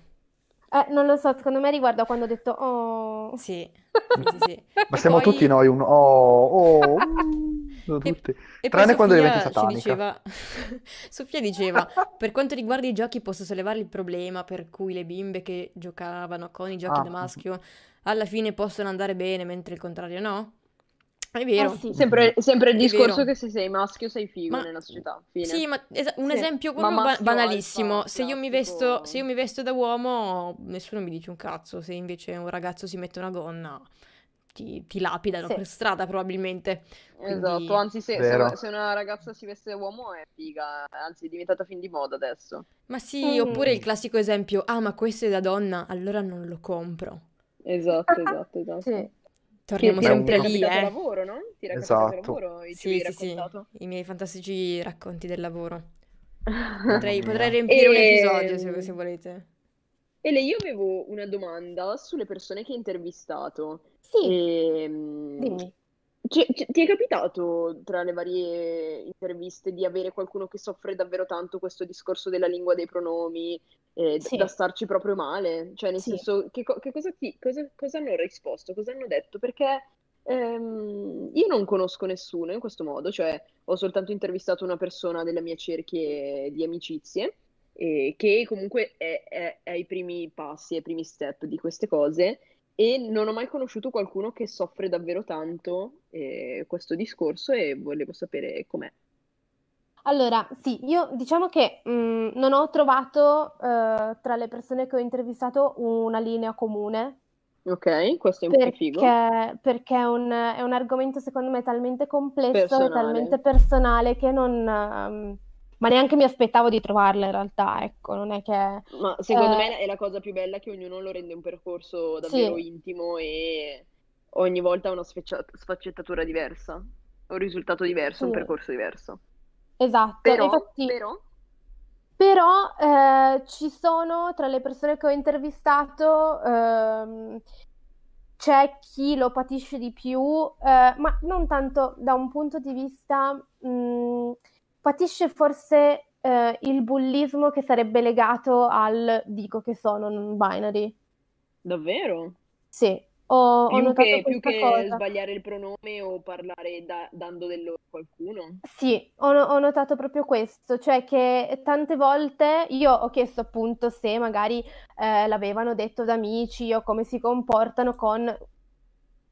Eh, non lo so, secondo me riguardo a quando ho detto oh. Sì, sì, sì, [laughs] sì. ma E siamo poi... tutti noi un oh, oh, [laughs] sono E, tutti. e Tranne quando diventi satanica. diceva, [laughs] Sofia diceva, per quanto riguarda i giochi posso sollevare il problema per cui le bimbe che giocavano con i giochi da Ah, maschio alla fine possono andare bene, mentre il contrario no. È Eh vero, sì, Sempre, sempre il discorso che se sei maschio sei figo Ma nella società. Fine. sì, ma esa- un sì. esempio proprio ba- maschio alfa, banalissimo. Se io mi vesto, se io mi vesto da uomo, nessuno mi dice un cazzo. Se invece un ragazzo si mette una gonna, ti, ti lapidano Sì. per strada probabilmente. Esatto, Quindi, anzi se, se se una ragazza si veste da uomo è figa, anzi è diventata fin di moda adesso. ma sì, oppure il Mm. classico esempio, ah, ma questo è da donna, allora non lo compro. Esatto, esatto, esatto. Sì. Torniamo ti sempre lì, eh. lavoro, no? Ti Esatto. lavoro e ci Sì, sì, sì, i miei fantastici racconti del lavoro. [laughs] Potrei, potrei riempire un episodio se, E, se volete. Ele, io avevo una domanda sulle persone che hai intervistato. Sì, Ehm, dimmi. ci- ci- ti è capitato tra le varie interviste di avere qualcuno che soffre davvero tanto questo discorso della lingua dei pronomi, eh, Sì, da starci proprio male? Cioè, nel sì. senso, che, che cosa ti- cosa- cosa hanno risposto? Cosa hanno detto? Perché ehm, io non conosco nessuno in questo modo, cioè ho soltanto intervistato una persona delle mie cerchie di amicizie, eh, che comunque è, è- è ai primi passi, ai primi step di queste cose. E non ho mai conosciuto qualcuno che soffre davvero tanto eh, questo discorso e volevo sapere com'è. Allora, sì, io diciamo che mh, non ho trovato eh, tra le persone che ho intervistato una linea comune Ok, questo è un po' figo. perché, perché è un, è un argomento secondo me talmente complesso e talmente Personale. personale che non... ehm, ma neanche mi aspettavo di trovarla in realtà, ecco, non è che... Ma secondo eh, me è la cosa più bella che ognuno lo rende un percorso sì, davvero intimo e ogni volta ha una sfaccettatura diversa, un risultato diverso, un sì, percorso diverso. Esatto. Però, Infatti, però, Però eh, ci sono tra le persone che ho intervistato, ehm, c'è chi lo patisce di più, eh, ma non tanto da un punto di vista, mh, patisce forse eh, il bullismo che sarebbe legato al dico che sono non binary. davvero? Sì, ho, ho Più notato che, più che sbagliare il pronome o parlare da- dando del loro a qualcuno. Sì, ho, ho notato proprio questo, cioè che tante volte io ho chiesto appunto se magari eh, l'avevano detto da amici o come si comportano con...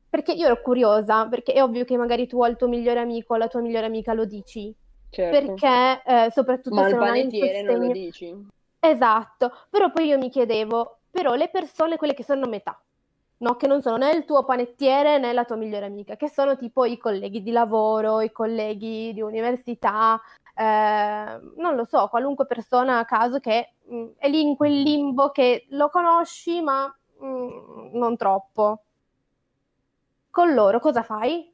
Perché io ero curiosa, perché è ovvio che magari tu al tuo migliore amico o alla tua migliore amica lo dici, Certo. perché eh, soprattutto Ma se non hai il panettiere non lo sostegno... dici? Esatto, però poi io mi chiedevo, però le persone, quelle che sono a metà, no? Che non sono né il tuo panettiere né la tua migliore amica, che sono tipo i colleghi di lavoro, i colleghi di università, eh, non lo so, qualunque persona a caso che mh, è lì in quel limbo che lo conosci, ma mh, non troppo. Con loro cosa fai?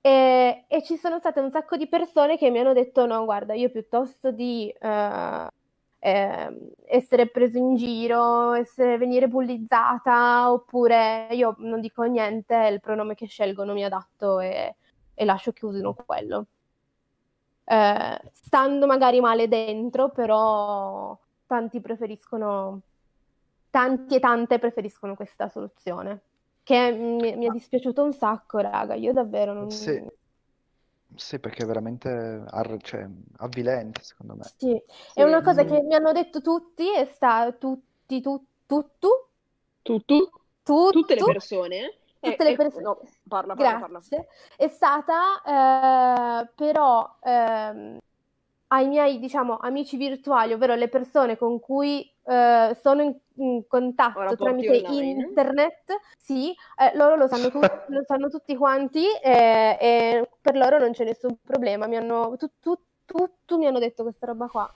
E, e ci sono state un sacco di persone che mi hanno detto: no, guarda, io piuttosto di eh, ehm, essere preso in giro, essere, venire bullizzata, oppure io non dico niente, il pronome che scelgo non mi adatto e, e lascio che usino quello. Eh, stando magari male dentro, però tanti preferiscono, tanti e tante preferiscono questa soluzione, che mi, mi è dispiaciuto un sacco, raga, io davvero non... sì, sì, perché è veramente ar- cioè, avvilente, secondo me. Sì, e Sì, una cosa sì. che mi hanno detto tutti è sta tutti, tu, tu, tu, Tu, tu, tu, tutte le persone? Eh, tutte le eh, persone, no, parla, parla, parla. grazie, è stata eh, però ehm, ai miei, diciamo, amici virtuali, ovvero le persone con cui eh, sono in, in contatto tramite internet, sì, eh, loro lo sanno, tu- [laughs] lo sanno tutti quanti eh, e per loro non c'è nessun problema. Mi hanno, tu, tu, tutti mi hanno detto questa roba qua.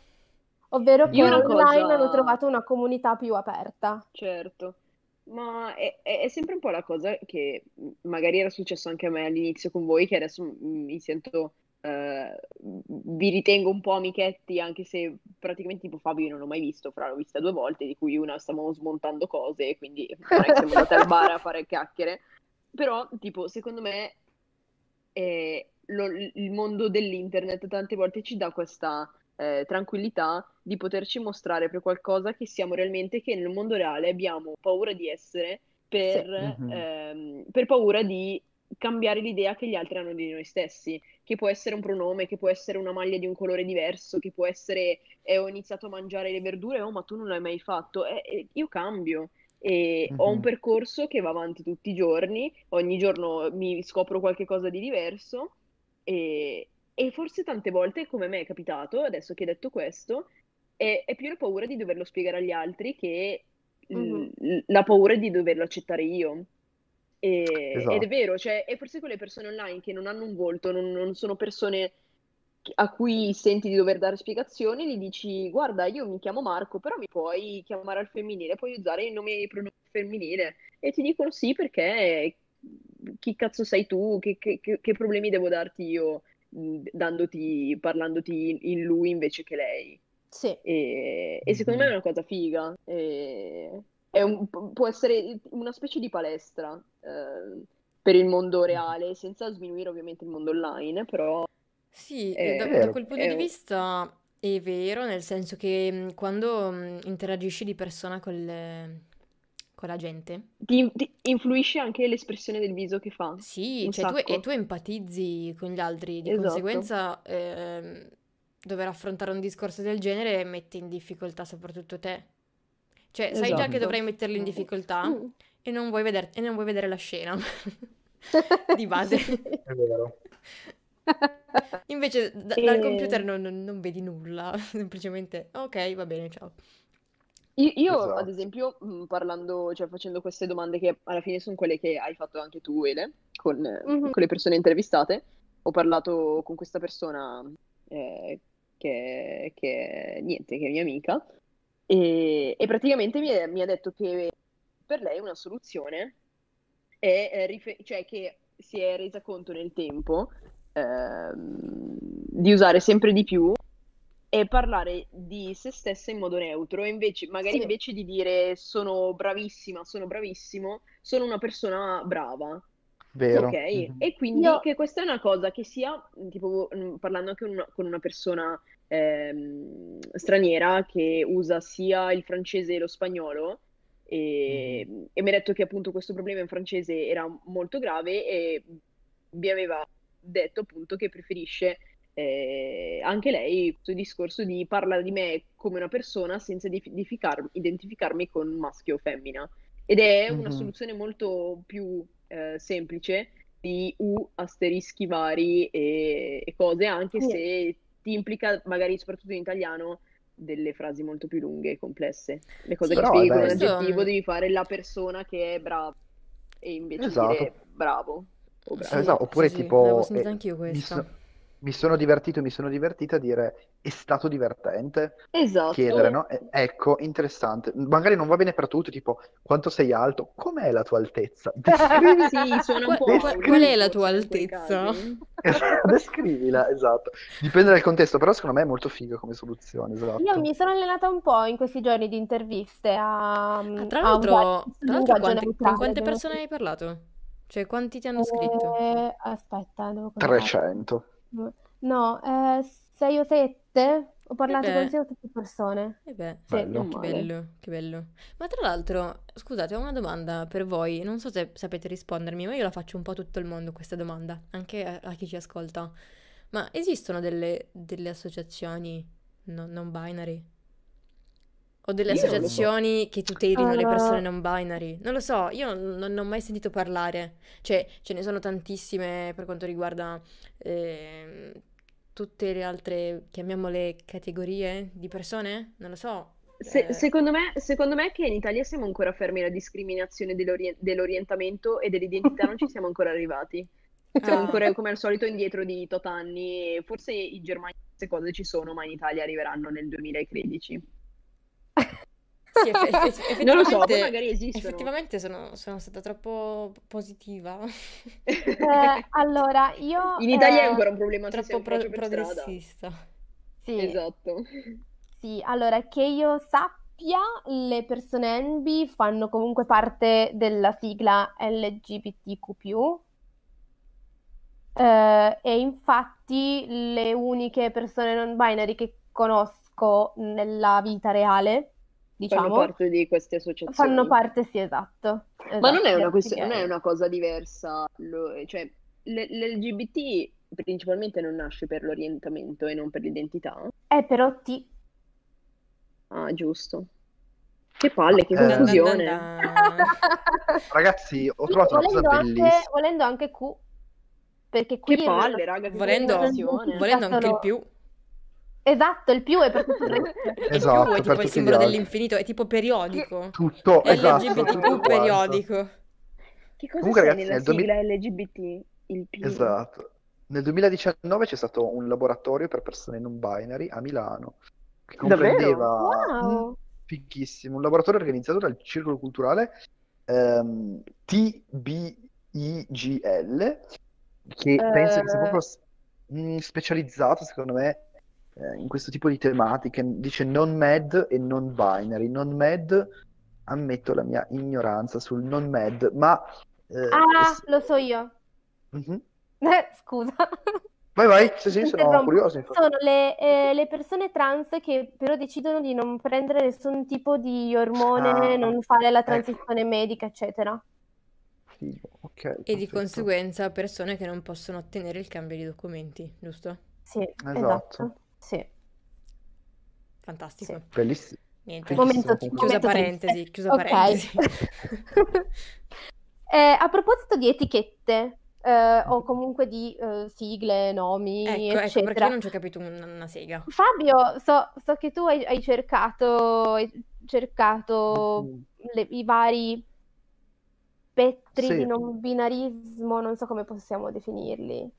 Ovvero che online cosa- hanno trovato una comunità più aperta. Certo, ma è, è- sempre un po' la cosa che magari era successo anche a me all'inizio con voi, che adesso mi sento, eh, vi ritengo un po' amichetti, anche se praticamente tipo Fabio io non l'ho mai visto, Fra l'ho vista due volte, di cui una stavamo smontando cose, quindi non siamo andati al bar a fare chiacchiere, però tipo secondo me eh, lo- il mondo dell'internet tante volte ci dà questa eh, tranquillità di poterci mostrare per qualcosa che siamo realmente, che nel mondo reale abbiamo paura di essere per, Sì. Mhm. ehm, per paura di cambiare l'idea che gli altri hanno di noi stessi, che può essere un pronome, che può essere una maglia di un colore diverso, che può essere eh, ho iniziato a mangiare le verdure, oh ma tu non l'hai mai fatto, Eh, eh, io cambio. E ho un Mhm. percorso che va avanti tutti i giorni, ogni giorno mi scopro qualche cosa di diverso e, e forse tante volte, come me è capitato, adesso che hai detto questo, è, è più la paura di doverlo spiegare agli altri che Mhm. l- la paura di doverlo accettare io. E- ed è Esatto. vero, cioè, e forse quelle persone online che non hanno un volto, non, non sono persone a cui senti di dover dare spiegazioni, gli dici: Guarda, io mi chiamo Marco, però mi puoi chiamare al femminile, puoi usare il nome e il pronome femminile. E ti dicono sì, perché chi cazzo sei tu? Che, che- che- che problemi devo darti io, mh, dandoti, parlandoti in, lui invece che lei? Sì. E, e secondo me è una cosa figa. E- un- può essere una specie di palestra eh, per il mondo reale, senza sminuire ovviamente il mondo online, però Sì, È eh, da, da quel punto è di vista è vero, nel senso che mh, quando mh, interagisci di persona con, le- con la gente, ti, ti influisce anche l'espressione del viso che fa. sì, cioè tu, e tu empatizzi con gli altri, di Esatto. conseguenza ehm, dover affrontare un discorso del genere mette in difficoltà soprattutto te. Cioè, sai già che Esatto. dovrai metterli in difficoltà Mm. e non vuoi veder- e non vuoi vedere la scena, [laughs] di base. È vero. [laughs] Invece da- dal E- computer non, non- non vedi nulla, [laughs] semplicemente ok, va bene, ciao. Io, io, Esatto. ad esempio, mh, parlando, cioè facendo queste domande che alla fine sono quelle che hai fatto anche tu, Ele, con, Mhm. con le persone intervistate, ho parlato con questa persona eh, che, che, niente, che è mia amica, e, e praticamente mi, è- mi ha detto che per lei una soluzione è, eh, rife- cioè che si è resa conto nel tempo ehm, di usare sempre di più e parlare di se stessa in modo neutro, e invece, magari Sì. invece di dire sono bravissima, sono bravissimo, sono una persona brava, Vero. ok? Mhm. E quindi Io- che questa è una cosa che sia, tipo, mh, parlando anche una, con una persona ehm, straniera che usa sia il francese e lo spagnolo, e, e mi ha detto che appunto questo problema in francese era molto grave e vi aveva detto appunto che preferisce eh, anche lei questo discorso di parla di me come una persona senza identificar- identificarmi con maschio o femmina. Ed è una Mhm. soluzione molto più eh, semplice di U asterischi vari e, e cose, anche Sì. se ti implica, magari soprattutto in italiano, delle frasi molto più lunghe e complesse. Le cose Sì, che spieghi con un aggettivo devi fare la persona che è brava e invece Esatto. dire bravo o brava. Sì, Esatto, oppure sì, sì, tipo, sentita eh, anch'io mi, questa. Mi sono divertito, mi sono divertita a dire è stato divertente Esatto. chiedere, no? E- ecco, interessante. Magari non va bene per tutti, tipo quanto sei alto, com'è la tua altezza? [laughs] Descrivi- Sì, suona un po' aulico, qual è la tua altezza? [laughs] Descrivila, esatto. Dipende dal contesto, però secondo me è molto figo come soluzione, esatto. Io mi sono allenata un po' in questi giorni di interviste a, Ah, tra a l'altro, usare questo tra l'altro quanti- con quante persone hai parlato? Cioè, quanti ti hanno scritto? Eh, aspetta, devo contare. 300. No, eh, sei o sette? Ho parlato con sei o sette persone. Eh beh, Sì. Bello. Che bello, che bello. Ma tra l'altro, scusate, ho una domanda per voi. Non so se sapete rispondermi, ma io la faccio un po' a tutto il mondo questa domanda, anche a, a chi ci ascolta. Ma esistono delle, delle associazioni no- non binary? O delle Io lo so. associazioni che tutelino le persone Ah. non binary? Non lo so, io non, non ne ho mai sentito parlare. Cioè, ce ne sono tantissime per quanto riguarda ehm, tutte le altre, chiamiamole categorie di persone? Non lo so. Se- Eh, secondo me, secondo me che in Italia siamo ancora fermi alla discriminazione dell'ori- dell'orientamento e dell'identità, non ci siamo ancora arrivati. Siamo Ah. ancora come al solito indietro di tot anni. Forse in Germania queste cose ci sono, ma in Italia arriveranno nel 2013. Sì, eff- [laughs] eff- Non lo so, poi effettivamente, magari esistono. effettivamente sono, sono stata troppo positiva, [laughs] Eh, allora, io... In Italia è eh, ancora un problema se troppo pro- strada. progressista. sì, Esatto. sì, allora, che io sappia, le persone NB fanno comunque parte della sigla LGBTQ+. Eh, e infatti le uniche persone non binary che conosco nella vita reale, Fanno diciamo, parte di queste associazioni. fanno parte, sì, esatto. Ma non è esatto, una questione, non è una cosa diversa. lo- cioè, l- l'LGBT principalmente non nasce per l'orientamento e non per l'identità. Eh, però ti... Ah, giusto. Che palle, che Eh. Confusione. [laughs] Ragazzi, ho trovato una cosa Volendo anche, bellissima. volendo anche Q, perché Che qui palle, raga, che Volendo, volendo anche il più. Esatto, il più è per tutto [laughs] il resto. Il Esatto, più è tipo il simbolo dell'infinito, è tipo periodico. Tutto, esatto, tutto LGBTQ periodico. Che cosa Comunque, ragazzi, nella nel 2000 sigla LGBT? Il P. Esatto. Nel 2019 c'è stato un laboratorio per persone non binary a Milano che Davvero? comprendeva Wow. Mm, fighissimo, un laboratorio organizzato dal Circolo Culturale ehm, TBIGL che penso che sia Eh. proprio mm, specializzato secondo me eh, in questo tipo di tematiche. Dice non med e non binary. Non med, ammetto la mia ignoranza sul non med, ma eh, Ah, s- lo so io. Mhm. Eh, [laughs] scusa. Vai, vai, sì, sì, sono curioso. Sono le, eh, le persone trans che però decidono di non prendere nessun tipo di ormone, Ah, non fare la ecco. transizione medica, eccetera. Figo, ok, E di perfetto. conseguenza persone che non possono ottenere il cambio di documenti, giusto? Sì, Esatto. esatto. Sì. Fantastico. Bellissimo. Niente. Momento. Chiusa parentesi, chiusa Ok. parentesi. [laughs] [laughs] Eh, a proposito di etichette, eh, o comunque di eh, sigle, nomi, Ecco, ecco, perché eccetera. io non ci ho capito una, una sega. Fabio, so, so che tu hai, hai cercato, hai cercato le- i vari spettri Sì. di non binarismo, non so come possiamo definirli.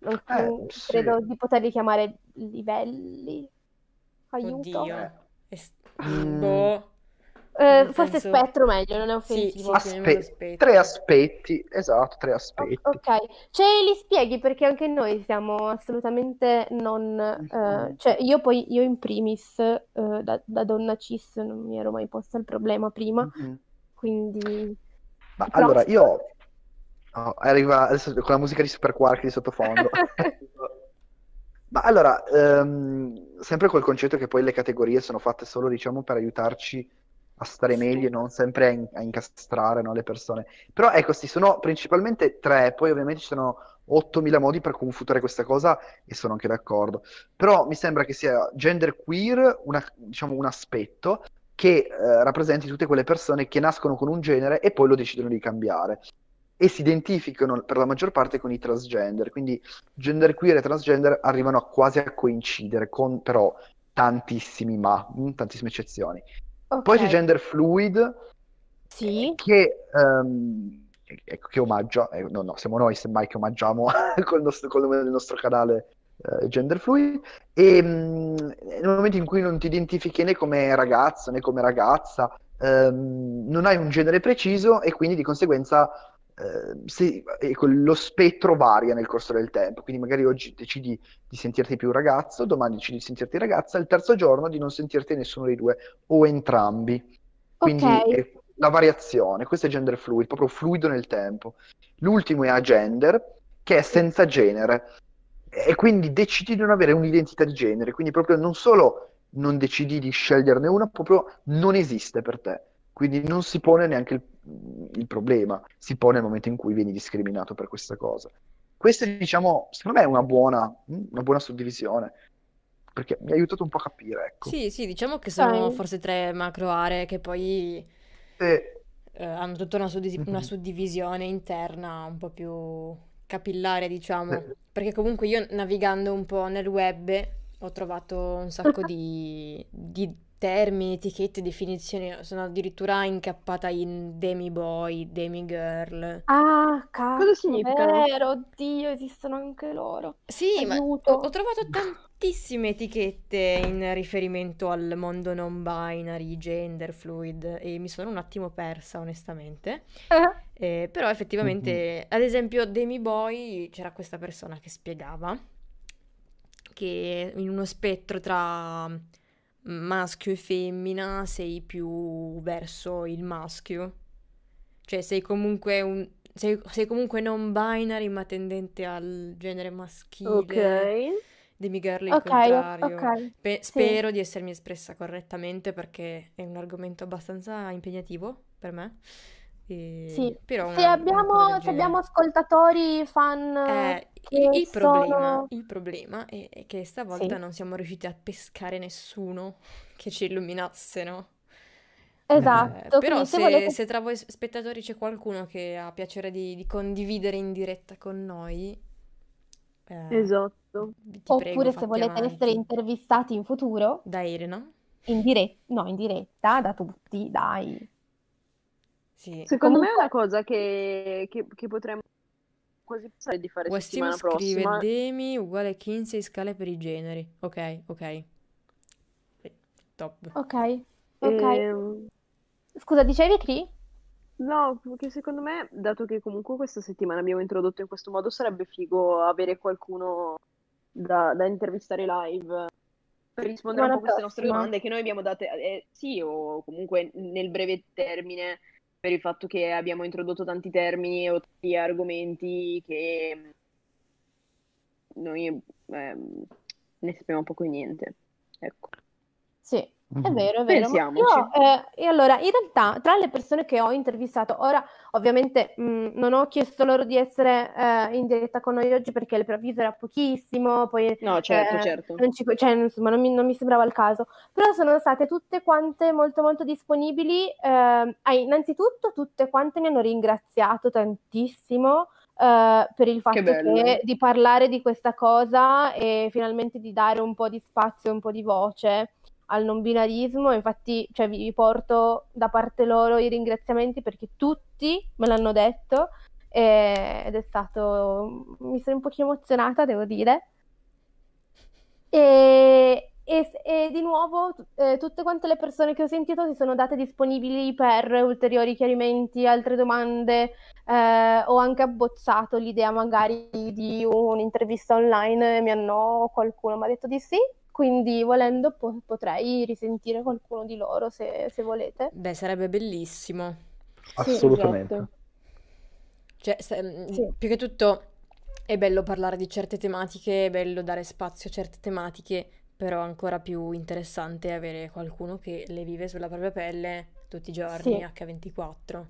Eh, non sì. credo di poterli chiamare livelli. Aiuto. Oddio. Es- Mm. Boh. Eh, forse senso- spettro meglio, non è offensivo. sì, Aspe- tre aspetti, esatto, tre O- aspetti. Ok, ce li spieghi perché anche noi siamo assolutamente non... eh, Mhm. cioè io poi, io in primis, eh, da, da donna cis non mi ero mai posta il problema prima, Mhm. quindi... Ma allora, io... arriva adesso con la musica di Super Quark di sottofondo. [laughs] Ma allora, ehm, sempre col concetto che poi le categorie sono fatte solo, diciamo, per aiutarci a stare meglio e non sempre a, in- a incastrare, no, le persone. Però ecco, questi sono principalmente tre, poi ovviamente ci sono 8000 modi per confutare questa cosa e sono anche d'accordo. Però mi sembra che sia gender queer una- diciamo, un aspetto che eh, rappresenti tutte quelle persone che nascono con un genere e poi lo decidono di cambiare. E si identificano per la maggior parte con i transgender, quindi genderqueer e transgender arrivano a quasi a coincidere, con però tantissimi ma, mm, tantissime eccezioni. Poi Ok, c'è gender fluid, sì, che, ehm, ecco, che omaggia, eh, no, no, siamo noi semmai che omaggiamo [laughs] col, nostro, col nome del nostro canale eh, Gender Fluid, e mm, nel momento in cui non ti identifichi né come ragazzo né come ragazza, ehm, non hai un genere preciso e quindi di conseguenza eh, se- ecco, lo spettro varia nel corso del tempo, quindi magari oggi decidi di sentirti più ragazzo, domani decidi di sentirti ragazza, il terzo giorno di non sentirti nessuno dei due o entrambi. Quindi ok, è la variazione, questo è gender fluid, proprio fluido nel tempo. L'ultimo è agender, che è senza genere, e quindi decidi di non avere un'identità di genere, quindi proprio non solo non decidi di sceglierne una, proprio non esiste per te. Quindi non si pone neanche il, il problema, si pone nel momento in cui vieni discriminato per questa cosa. Questa, diciamo, secondo me è una buona, una buona suddivisione, perché mi ha aiutato un po' a capire, ecco. Sì, sì, diciamo che sono Ok. forse tre macro aree che poi E- eh, hanno tutta una, suddisi- una Mhm. suddivisione interna un po' più capillare, diciamo, Eh. perché comunque io navigando un po' nel web ho trovato un sacco di, di termini, etichette, definizioni. Sono addirittura incappata in demi-boy, demi-girl. Ah, cazzo, Cosa significano? vero, oddio, esistono anche loro. Sì, ma ho, Aiuto. ho trovato tantissime etichette in riferimento al mondo non binary, gender fluid e mi sono un attimo persa, onestamente. Eh, però effettivamente, ad esempio, Demi Boy, c'era questa persona che spiegava che in uno spettro tra maschio e femmina sei più verso il maschio. Cioè sei comunque un... sei, sei comunque non binary ma tendente al genere maschile. Ok. Demi Girl il Ok, contrario. ok, Pe- sì. spero di essermi espressa correttamente perché è un argomento abbastanza impegnativo per me. E- Sì, Però se abbiamo, se abbiamo ascoltatori fan Eh, il, il problema, sono... il problema è, è che stavolta Sì, non siamo riusciti a pescare nessuno che ci illuminasse, no? esatto, Eh, però se se, volete... se tra voi spettatori c'è qualcuno che ha piacere di, di condividere in diretta con noi, eh, Esatto. ti prego, Oppure se volete essere avanti. intervistati in futuro, Da Irena? in diretta, no, in diretta, da tutti, dai. Sì. Secondo me è Comunque, una cosa che, che- che potremmo quasi pensare di fare Westimo settimana scrive prossima. Demi uguale 15 scale per i generi. Ok, ok. Eh, Top. ok, ok. Ehm, Scusa, dicevi Cri? no, perché secondo me, dato che comunque questa settimana abbiamo introdotto in questo modo, sarebbe figo avere qualcuno da, da intervistare live per rispondere un Settimana po' a queste nostre domande che noi abbiamo date, eh, sì, o comunque nel breve termine, per il fatto che abbiamo introdotto tanti termini o tanti argomenti che noi ehm, ne sappiamo poco e niente. Ecco. Sì, è Mhm. vero, è vero. Io, eh, e allora, in realtà, tra le persone che ho intervistato, ora ovviamente mh, non ho chiesto loro di essere eh, in diretta con noi oggi perché il preavviso era pochissimo, poi No, certo, eh, certo. non ci, cioè, insomma, non mi, non mi sembrava il caso. Però sono state tutte quante molto molto disponibili. eh, ah, innanzitutto, tutte quante mi hanno ringraziato tantissimo eh, per il fatto bello. che di parlare di questa cosa e finalmente di dare un po' di spazio, un po' di voce al non binarismo. Infatti, cioè, vi porto da parte loro i ringraziamenti perché tutti me l'hanno detto e- ed è stato, mi sono un pochino emozionata, devo dire. E, e- e di nuovo eh, tutte quante le persone che ho sentito si sono date disponibili per ulteriori chiarimenti, altre domande. eh, ho anche abbozzato l'idea magari di un'intervista online, mi hanno, qualcuno mi ha detto di sì, quindi volendo po- potrei risentire qualcuno di loro se, se volete. Beh, sarebbe bellissimo. Sì, Assolutamente. esatto. Cioè, se- mm, Sì. più che tutto è bello parlare di certe tematiche, è bello dare spazio a certe tematiche, però ancora più interessante è avere qualcuno che le vive sulla propria pelle tutti i giorni, Sì. H24.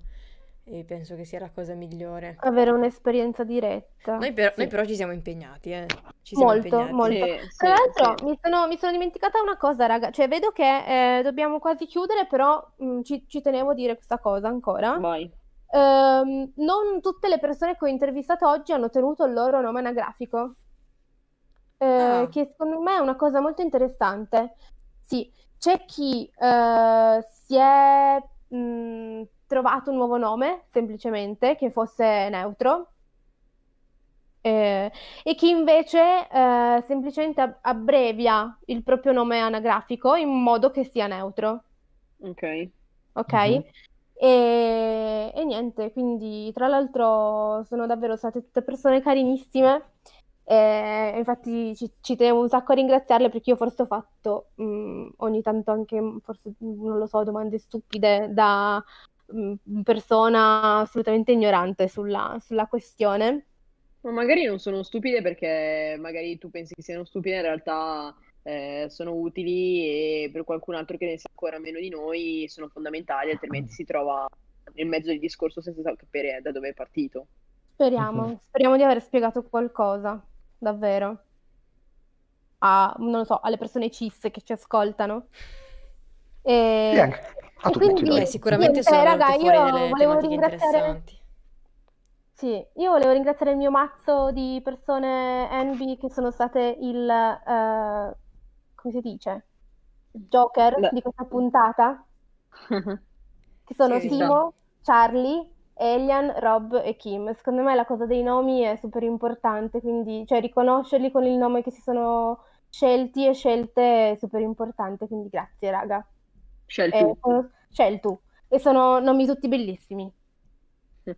E penso che sia la cosa migliore. Avere un'esperienza diretta. Noi, per- Sì. noi però ci siamo impegnati, eh. Ci siamo Molto, impegnati. molto. Sì, sì, Tra l'altro sì. mi sono, mi sono dimenticata una cosa, raga, cioè vedo che eh, dobbiamo quasi chiudere, però mh, ci, ci tenevo a dire questa cosa ancora. Vai. Ehm, non tutte le persone che ho intervistato oggi hanno tenuto il loro nome anagrafico, eh, Ah. che secondo me è una cosa molto interessante. Sì, c'è chi eh, si è mh, trovato un nuovo nome, semplicemente, che fosse neutro. Eh, e chi invece eh, semplicemente ab- abbrevia il proprio nome anagrafico in modo che sia neutro, Ok. ok? Mhm. E, e niente, quindi tra l'altro sono davvero state tutte persone carinissime. E infatti ci, ci tenevo un sacco a ringraziarle perché io forse ho fatto mh, ogni tanto anche, forse non lo so, domande stupide da persona assolutamente ignorante sulla, sulla questione. Ma magari non sono stupide perché magari tu pensi che siano stupide, in realtà eh, sono utili e per qualcun altro che ne sa ancora meno di noi sono fondamentali, altrimenti si trova nel mezzo del discorso senza sapere da dove è partito. Speriamo, Mhm. speriamo di aver spiegato qualcosa, davvero. A, non lo so, alle persone cis che ci ascoltano. E, Sì, anche a e tutti, quindi, dai. Sicuramente niente, sono raga, io delle volevo tematiche ringraziare, interessanti. sì, io volevo ringraziare il mio mazzo di persone Envy che sono state il, eh, come si dice? Joker La- di questa puntata, [laughs] che sono Sì, Simo, Charlie, Elian, Rob e Kim. Secondo me la cosa dei nomi è super importante, quindi cioè, riconoscerli con il nome che si sono scelti e scelte è super importante, quindi grazie raga. Scel E tu. sono- scelto. E sono nomi tutti bellissimi. Ci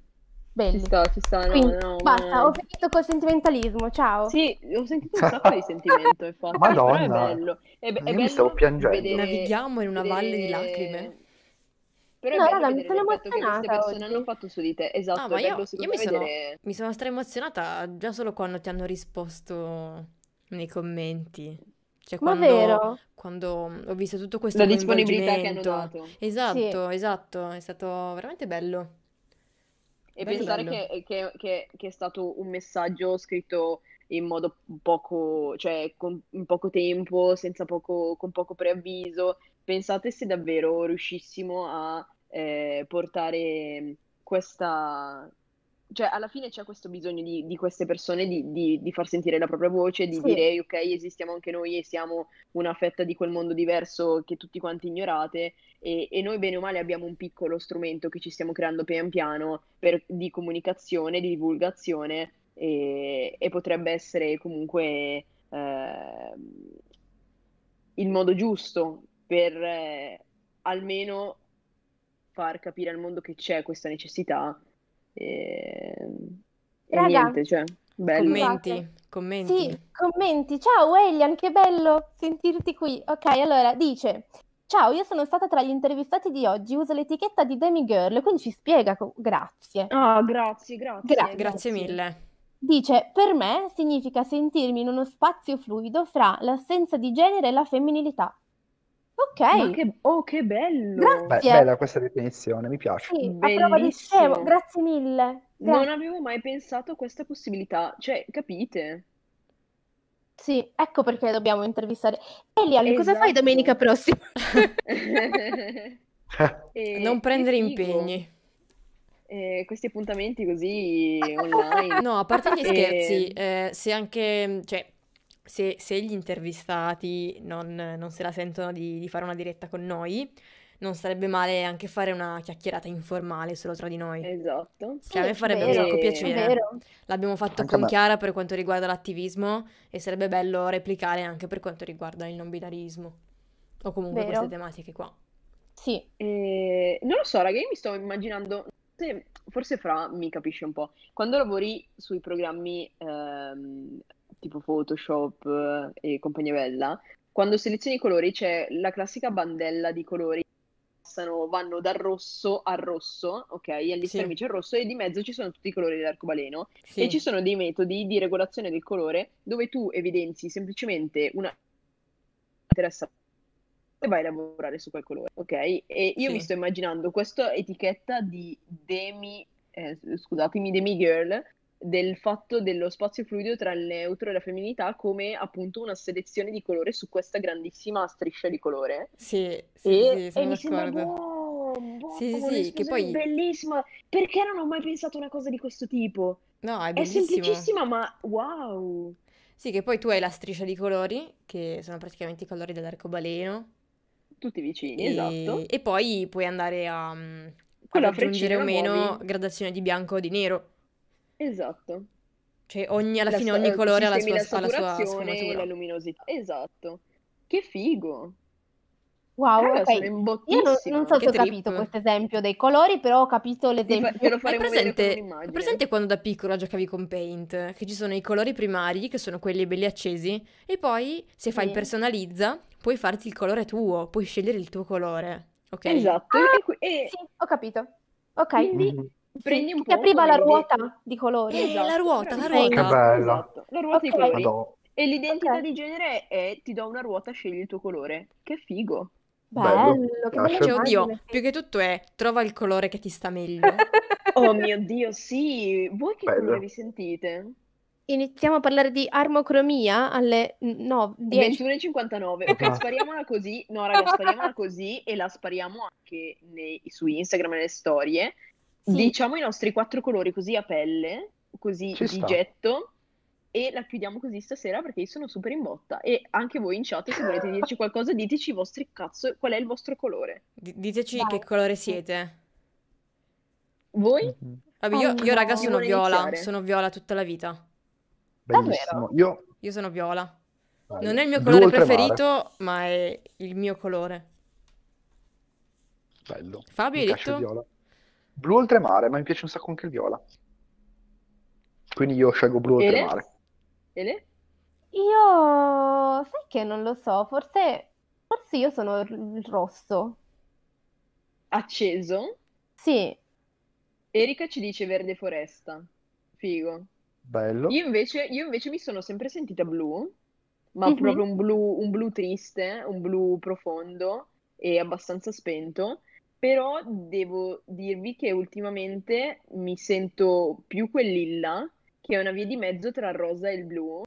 Belli. sta, ci sta, no, Quindi, no, basta, ma- ho finito col sentimentalismo, ciao. Sì, ho sentito un sacco di sentimento, infatti, Madonna. però è bello. È, be- è Io mi bello stavo piangendo. vedere- Navighiamo in una valle di lacrime. Però è No, bello raga, mi sono l'effetto che queste emozionata persone oggi. hanno fatto su di te. Esatto, Ah, ma è io, bello io mi sono, vedere... mi sono stra-emozionata già solo quando ti hanno risposto nei commenti. Cioè, Ma quando, vero? Quando ho visto tutto questo la disponibilità che hanno dato. Esatto, esatto, è stato veramente bello. E Bello, pensare bello. che, che- che- che è stato un messaggio scritto in modo poco, cioè con in poco tempo, senza poco, con poco preavviso. Pensate se davvero riuscissimo a eh, portare questa... Cioè, alla fine c'è questo bisogno di, di queste persone di, di- di far sentire la propria voce, di Sì. dire, ok, esistiamo anche noi e siamo una fetta di quel mondo diverso che tutti quanti ignorate e, e noi bene o male abbiamo un piccolo strumento che ci stiamo creando pian piano per- di comunicazione, di divulgazione e, e potrebbe essere comunque ehm, il modo giusto per eh, almeno far capire al mondo che c'è questa necessità e, e Raga, niente, cioè, bello. Commenti, commenti. Sì, commenti. Ciao Elian, che bello sentirti qui. Ok, allora dice: Ciao, io sono stata tra gli intervistati di oggi, uso l'etichetta di Demigirl, quindi ci spiega. co- Grazie. Ah, grazie, grazie, Gra- Grazie mille. Dice: Per me significa sentirmi in uno spazio fluido fra l'assenza di genere e la femminilità. Ok, che, oh, che bello! Beh, Grazie. bella questa definizione, mi piace. sì, a prova di Bellissimo. scemo. Grazie mille. Non Grazie. avevo mai pensato a questa possibilità, cioè, capite? Sì, ecco perché dobbiamo intervistare. Elian, cosa fai Esatto. domenica prossima? [laughs] [laughs] E Non che prendere figo. impegni. Eh, questi appuntamenti così online. No, a parte gli E- scherzi, eh, se anche, cioè, se, se gli intervistati non, non se la sentono di, di fare una diretta con noi, non sarebbe male anche fare una chiacchierata informale solo tra di noi. Esatto. Che a me Sì, farebbe un vero, sacco è piacere. vero. L'abbiamo fatto Anche con me. Chiara per quanto riguarda l'attivismo e sarebbe bello replicare anche per quanto riguarda il non binarismo o comunque Vero. queste tematiche qua. Sì, Eh, non lo so, raga, io mi sto immaginando, forse, forse Fra mi capisce un po', quando lavori sui programmi ehm, tipo Photoshop eh, e compagnia bella, quando selezioni i colori c'è la classica bandella di colori vanno dal rosso al rosso, ok? Agli Sì. c'è il rosso e di mezzo ci sono tutti i colori dell'arcobaleno Sì. e ci sono dei metodi di regolazione del colore dove tu evidenzi semplicemente una interessa e vai a lavorare su quel colore, ok? E io Sì. mi sto immaginando questa etichetta di demi, eh, scusatemi, demi girl del fatto dello spazio fluido tra il neutro e la femminilità come appunto una selezione di colore su questa grandissima striscia di colore. Sì, sì, E, sì, e sono mi sembra d'accordo. wow, wow, Sì, sì, che poi- bellissima. Perché non ho mai pensato a una cosa di questo tipo? No, è È semplicissima, ma wow. Sì, che poi tu hai la striscia di colori, che sono praticamente i colori dell'arcobaleno, Tutti vicini, e, esatto. e poi puoi andare a, mm, Con ad aggiungere o meno muovi. gradazione di bianco o di nero. Esatto. Cioè ogni, alla La fine sta- ogni eh, colore ha la sua, la ha la sua e sfumatura. la luminosità. Esatto. Che figo. wow, Raga, ok. sono Io non, non so Che se ho trip. capito questo esempio dei colori, però ho capito Ti fa- l'esempio. faremo vedere con presente, hai un'immagine. presente quando da piccola giocavi con Paint? Che ci sono i colori primari, che sono quelli belli accesi, e poi se fai Sì. personalizza, puoi farti il colore tuo, puoi scegliere il tuo colore, ok? Esatto. Ah, E, e Sì, ho capito. Ok. quindi Mm. Sì, prendi un che po' apriva la ruota di colori. Eh, la ruota, la ruota. Che bella. Esatto, la ruota di Ok. colori. E l'identità Ok. di genere è ti do una ruota, scegli il tuo colore. Che figo. Bello, Bello, che bella Cioè, oddio, più che tutto è trova il colore che ti sta meglio. [laughs] Oh mio Dio, sì. Voi che Bello. colore vi sentite? Iniziamo a parlare di armocromia alle no, 10. 21.59. Ok, Esatto. spariamola così. No, raga, spariamola così e la spariamo anche nei- su Instagram nelle storie. Sì. Diciamo i nostri quattro colori così a pelle, così Ci di sta. getto. e la chiudiamo così stasera perché io sono super in botta. E anche voi in chat, se volete dirci qualcosa, diteci i vostri cazzo, qual è il vostro colore. D- diteci Dai. che colore siete. Voi? Mhm. Vabbè, io, io, raga, sono vuole viola. iniziare? Sono viola tutta la vita. Bellissimo. Io... Io sono viola. Vai. Non è il mio Blu colore oltremare. preferito, ma è il mio colore. Bello. Fabio, Mi hai piace detto? viola. Blu oltremare, ma mi piace un sacco anche il viola. Quindi io scelgo blu Ele? oltremare. Ele? Io, sai che non lo so, forse, forse io sono il rosso. Acceso. Sì, Erika ci dice verde foresta. Figo. Bello. Io invece, io invece mi sono sempre sentita blu, ma Mhm. proprio un blu, un blu triste, un blu profondo e abbastanza spento. Però devo dirvi che ultimamente mi sento più quel lilla, che è una via di mezzo tra il rosa e il blu.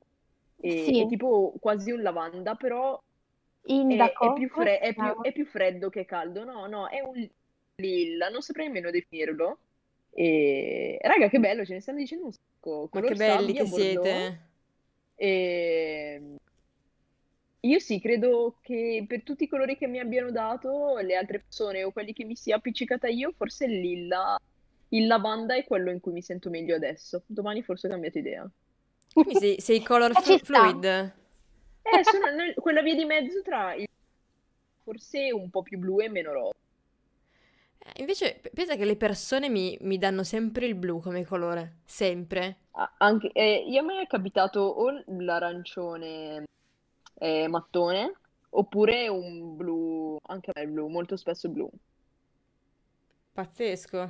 E, Sì. è tipo quasi un lavanda, però è, è indaco, più fre- è più- è più freddo che caldo. No, no, è un lilla, non saprei nemmeno definirlo. E raga, che bello, ce ne stanno dicendo un sacco. Ma Color che belli che bordeaux. siete. E io sì, credo che per tutti i colori che mi abbiano dato le altre persone o quelli che mi sia appiccicata io, forse il lilla, il lavanda è quello in cui mi sento meglio adesso. Domani forse ho cambiato idea. Quindi sei, sei color Eh, flu- fluid. Eh, sono nel- quella via di mezzo tra il forse un po' più blu e meno rosa. Eh, Invece, p- pensa che le persone mi, mi danno sempre il blu come colore. Sempre. Ah, Anche, eh, io a me è capitato o l'arancione eh, mattone oppure un blu, anche a me il blu, molto spesso blu. Pazzesco.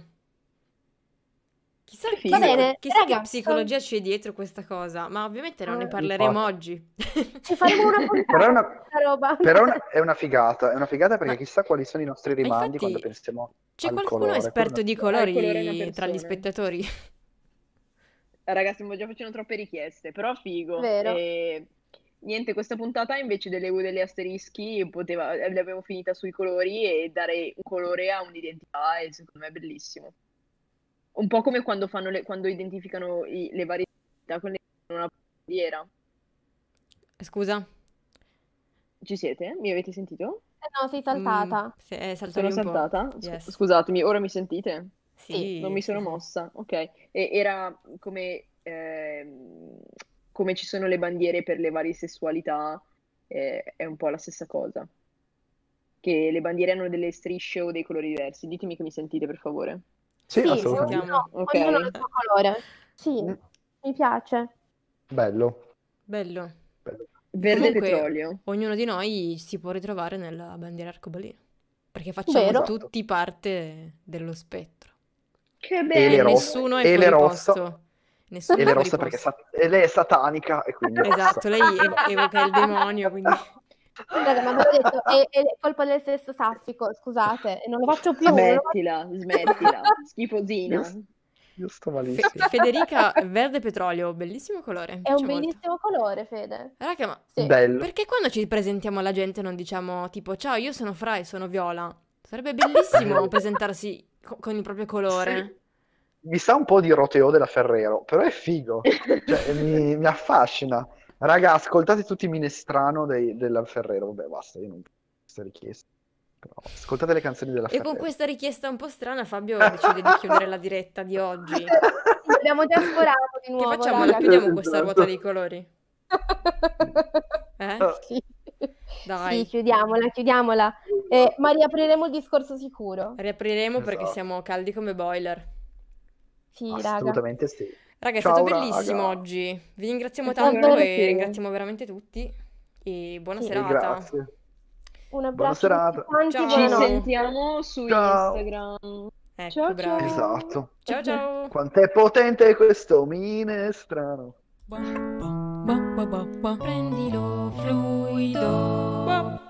Chissà, Che Va bene, chissà che raga, psicologia c'è dietro questa cosa, ma ovviamente non ne Eh, parleremo infatti. oggi. Ci faremo una [laughs] Però è puntata una, roba. però è una- è una figata, è una figata perché Ma- chissà quali sono i nostri Ma rimandi infatti quando pensiamo c'è al qualcuno colore. esperto di colore colori tra gli spettatori? Ragazzi, stiamo già facendo troppe richieste, però figo. Vero. E niente, questa puntata invece delle U delle asterischi poteva, l'abbiamo finita sui colori e dare un colore a un'identità e secondo me è bellissimo. Un po' come quando fanno le- quando identificano i- le varie identità con le- con una bandiera. Scusa? Ci siete? Mi avete sentito? Eh no, sei saltata. Mm, se- eh, Sono saltata? Yes. Scusatemi, ora mi sentite? Sì, Non mi sono mossa, ok. E era come, ehm, come ci sono le bandiere per le varie sessualità, eh, è un po' la stessa cosa. Che le bandiere hanno delle strisce o dei colori diversi. Ditemi che mi sentite, per favore. Sì, Sì, assolutamente. ognuno, Ok. ognuno ha il suo colore. Sì, Mm. mi piace. Bello. Bello. Verde Comunque- petrolio. Ognuno di noi si può ritrovare nella bandiera arcobaleno. Perché facciamo Vero. tutti parte dello spettro. Che E le bello! rosse- Nessuno è e le fuori rosso- posto. Nessuno E è le rosse perché posto. sa- e lei è satanica e quindi è [laughs] rossa. Esatto, lei ev- evoca il demonio, quindi... [laughs] Raga, ma ve l'ho detto, è, è colpa del sesso saffico, scusate, e non lo faccio più. lo Smettila, smettila, [laughs] schifosina. Io- Io sto Fe- malissimo. Federica, verde petrolio, bellissimo colore. È un piace molto. bellissimo colore, Fede. Raga, ma Sì. Bello. perché quando ci presentiamo alla gente non diciamo tipo ciao, io sono Fra e sono viola? Sarebbe bellissimo presentarsi co- con il proprio colore. Mi sa un po' di Roteo della Ferrero, però è figo. Cioè, [laughs] mi, mi affascina. Raga, ascoltate tutti i minestrano dei- della Ferrero. Vabbè, basta, io non questa richiesta. Però ascoltate le canzoni della E Ferrero. con questa richiesta un po' strana Fabio decide di chiudere la diretta di oggi. Abbiamo già sforato di Che nuovo, facciamo? La raga. chiudiamo questa Esatto. ruota dei colori? Eh? Sì. Dai. Sì, chiudiamola, chiudiamola. Eh, ma riapriremo il discorso sicuro. Riapriremo perché Esatto. siamo caldi come boiler. Sì, raga. Assolutamente sì. Raga, è Ciao, stato bellissimo raga. oggi. Vi ringraziamo È tanto e piacere. ringraziamo veramente tutti. E buona Sì. Serata. grazie. Un Buona abbraccio serata. a tutti quanti, Ciao. Ci sentiamo su Ciao. Instagram. Ecco, Ciao, bravi. ciao. Esatto. Ciao ciao. Quant'è potente questo minestrano. Prendilo fluido.